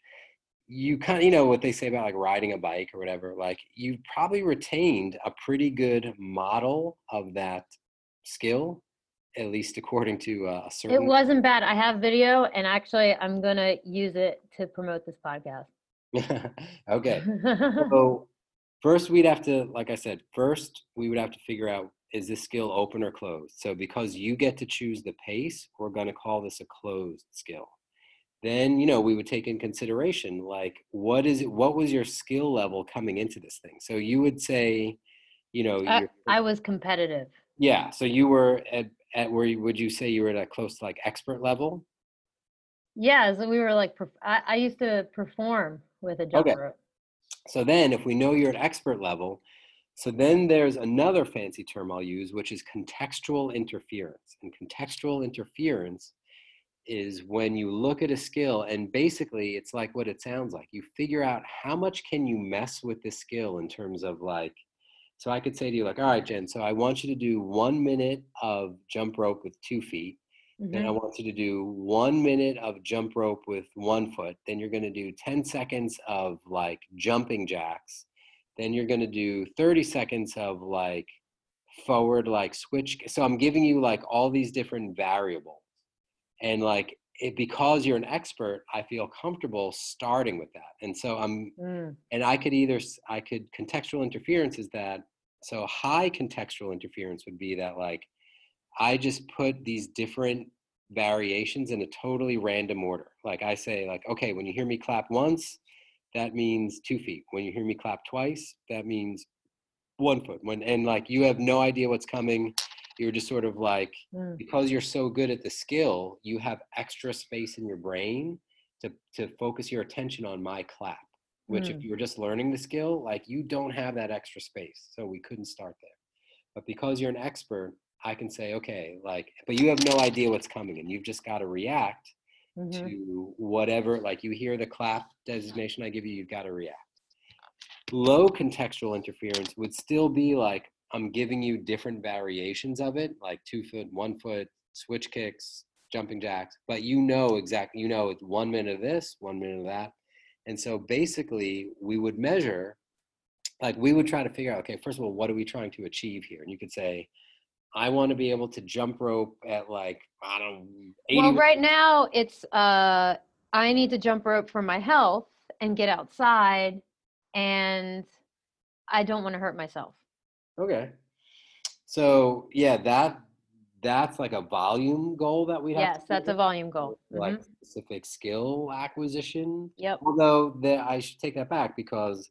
you kind of you know what they say about like riding a bike or whatever like you probably retained a pretty good model of that skill at least according to uh, a certain it wasn't bad. I have video and actually i'm gonna use it to promote this podcast. <laughs> Okay. <laughs> So first we'd have to like i said first we would have to figure out is this skill open or closed? So because you get to choose the pace we're going to call this a closed skill. Then you know we would take in consideration like what is it what was your skill level coming into this thing? So you would say you know uh, I, I was competitive. Yeah so you were at, at where you, would you say you were at a close to like expert level? Yeah so we were like I, I used to perform with a jump Okay. rope So then, if we know you're at expert level, so then there's another fancy term I'll use, which is contextual interference. And contextual interference is when you look at a skill and basically it's like what it sounds like. You figure out how much can you mess with this skill in terms of like, so I could say to you like, all right, Jen, so I want you to do one minute of jump rope with two feet. Then I Mhm. want you to do one minute of jump rope with one foot. Then you're going to do 10 seconds of like jumping jacks. Then you're going to do 30 seconds of like forward, like switch. So I'm giving you like all these different variables. And like it, because you're an expert, I feel comfortable starting with that. And so I'm Mm. and I could either I could contextual interference is that so high contextual interference would be that like I just put these different variations in a totally random order. Like I say like okay when you hear me clap once that means 2 feet. When you hear me clap twice that means 1 foot. When and like you have no idea what's coming you're just sort of like Mm. because you're so good at the skill, you have extra space in your brain to to focus your attention on my clap. Which, if Mm. you were just learning the skill, like you don't have that extra space, so we couldn't start there. But because you're an expert, I can say, okay, like, but you have no idea what's coming, and you've just got to react Mhm. to whatever. Like you hear the clap designation I give you, you've got to react. Low contextual interference would still be like I'm giving you different variations of it, like two foot, one foot, switch kicks, jumping jacks, but you know exactly, you know, it's one minute of this, one minute of that. And so basically, we would measure, like, we would try to figure out, okay, first of all, what are we trying to achieve here? And you could say, I want to be able to jump rope at like, I don't know, well right now it's uh i need to jump rope for my health and get outside and i don't want to hurt myself Okay. So yeah, that that's like a volume goal that we have. yes that's a volume goal Like Mhm. specific skill acquisition. yep Although the, I should take that back because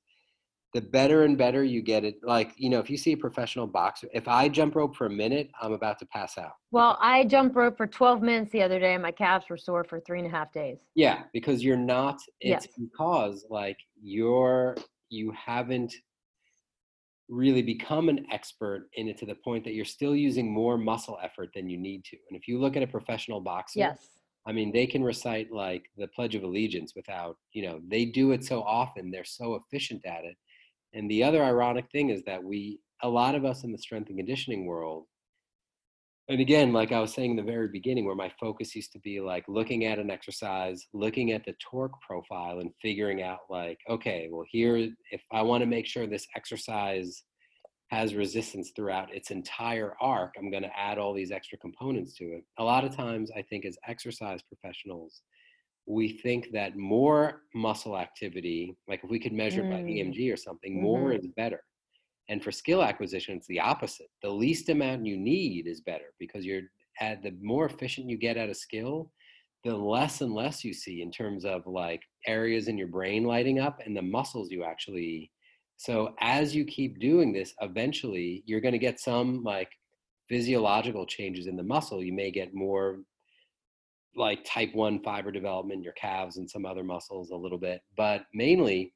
the better and better you get it, like you know, if you see a professional boxer, if I jump rope for a minute, I'm about to pass out. well i jump rope for 12 minutes the other day and my calves were sore for three and a half days Yeah, because you're not. It's Yes. because like you're you haven't really become an expert in it to the point that you're still using more muscle effort than you need to. And if you look at a professional boxer, yes I mean, they can recite like the Pledge of Allegiance without, you know, they do it so often. They're so efficient at it. And the other ironic thing is that we, a lot of us in the strength and conditioning world, and again, like I was saying in the very beginning, where my focus used to be like looking at an exercise, looking at the torque profile and figuring out, like, okay, well, here, if I want to make sure this exercise has resistance throughout its entire arc, I'm going to add all these extra components to it. A lot of times, I think as exercise professionals, we think that more muscle activity, like if we could measure it by Mm. EMG or something, more Mhm. is better. And for skill acquisition, it's the opposite. The least amount you need is better because you're at the more efficient you get at a skill, the less and less you see in terms of like areas in your brain lighting up and the muscles you actually So as you keep doing this, eventually you're going to get some like physiological changes in the muscle. You may get more like type 1 fiber development your calves and some other muscles a little bit, but mainly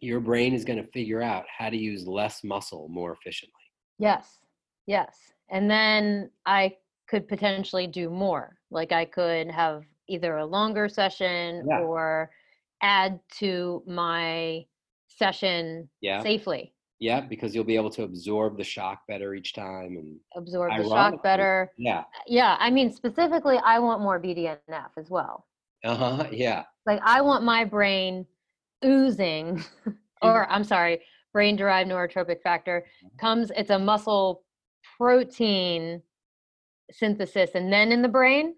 your brain is going to figure out how to use less muscle more efficiently. Yes. Yes. And then I could potentially do more. Like I could have either a longer session yeah. or add to my session yeah. safely. Yeah, because you'll be able to absorb the shock better each time and absorb the shock better. Yeah. Yeah. I mean, specifically, I want more BDNF as well. Uh huh. Yeah. Like, I want my brain oozing, <laughs> or I'm sorry, brain derived neurotrophic factor mm-hmm. comes, it's a muscle protein synthesis and then in the brain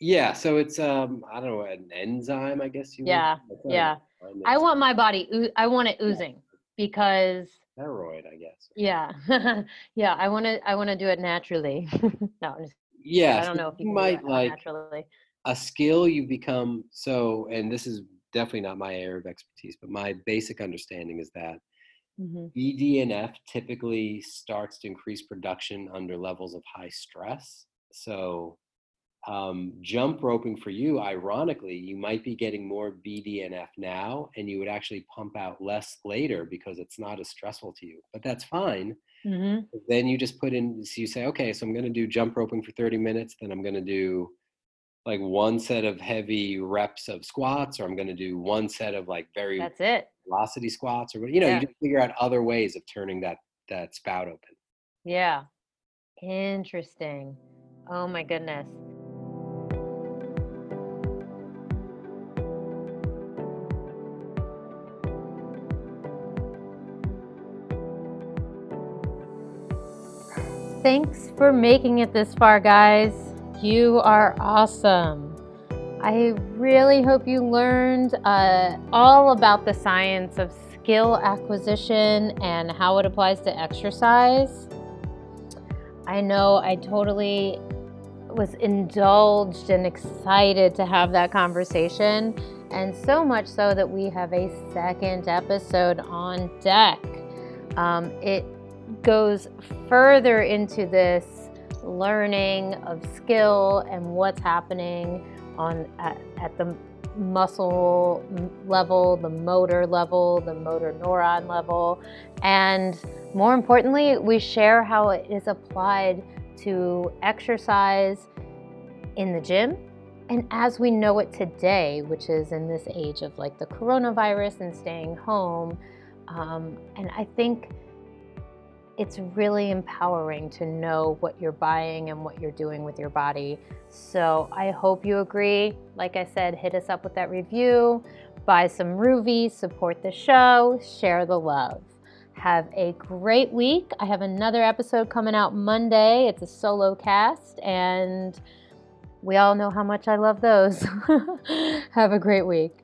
yeah so it's um i don't know an enzyme i guess you yeah yeah i want my body i want it oozing because steroid i guess yeah <laughs> yeah i want to i want to do it naturally <laughs> no yeah i don't know if you, you might like naturally. a skill you become so and this is definitely not my area of expertise but my basic understanding is that Mm-hmm. BDNF typically starts to increase production under levels of high stress. So, um, jump roping for you, ironically, you might be getting more BDNF now and you would actually pump out less later because it's not as stressful to you. But that's fine. Mm-hmm. Then you just put in, so you say, okay, so I'm going to do jump roping for 30 minutes, then I'm going to do like one set of heavy reps of squats or i'm going to do one set of like very that's it velocity squats or you know yeah. you just figure out other ways of turning that that spout open yeah interesting oh my goodness Thanks for making it this far, guys. You are awesome. I really hope you learned uh, all about the science of skill acquisition and how it applies to exercise. I know I totally was indulged and excited to have that conversation, and so much so that we have a second episode on deck. Um, it goes further into this learning of skill and what's happening on at, at the muscle level, the motor level, the motor neuron level, and more importantly, we share how it is applied to exercise in the gym and as we know it today, which is in this age of like the coronavirus and staying home. Um, and I think it's really empowering to know what you're buying and what you're doing with your body. So I hope you agree. Like I said, hit us up with that review, buy some Ruvies, support the show, share the love. Have a great week. I have another episode coming out Monday. It's a solo cast, and we all know how much I love those. <laughs> have a great week.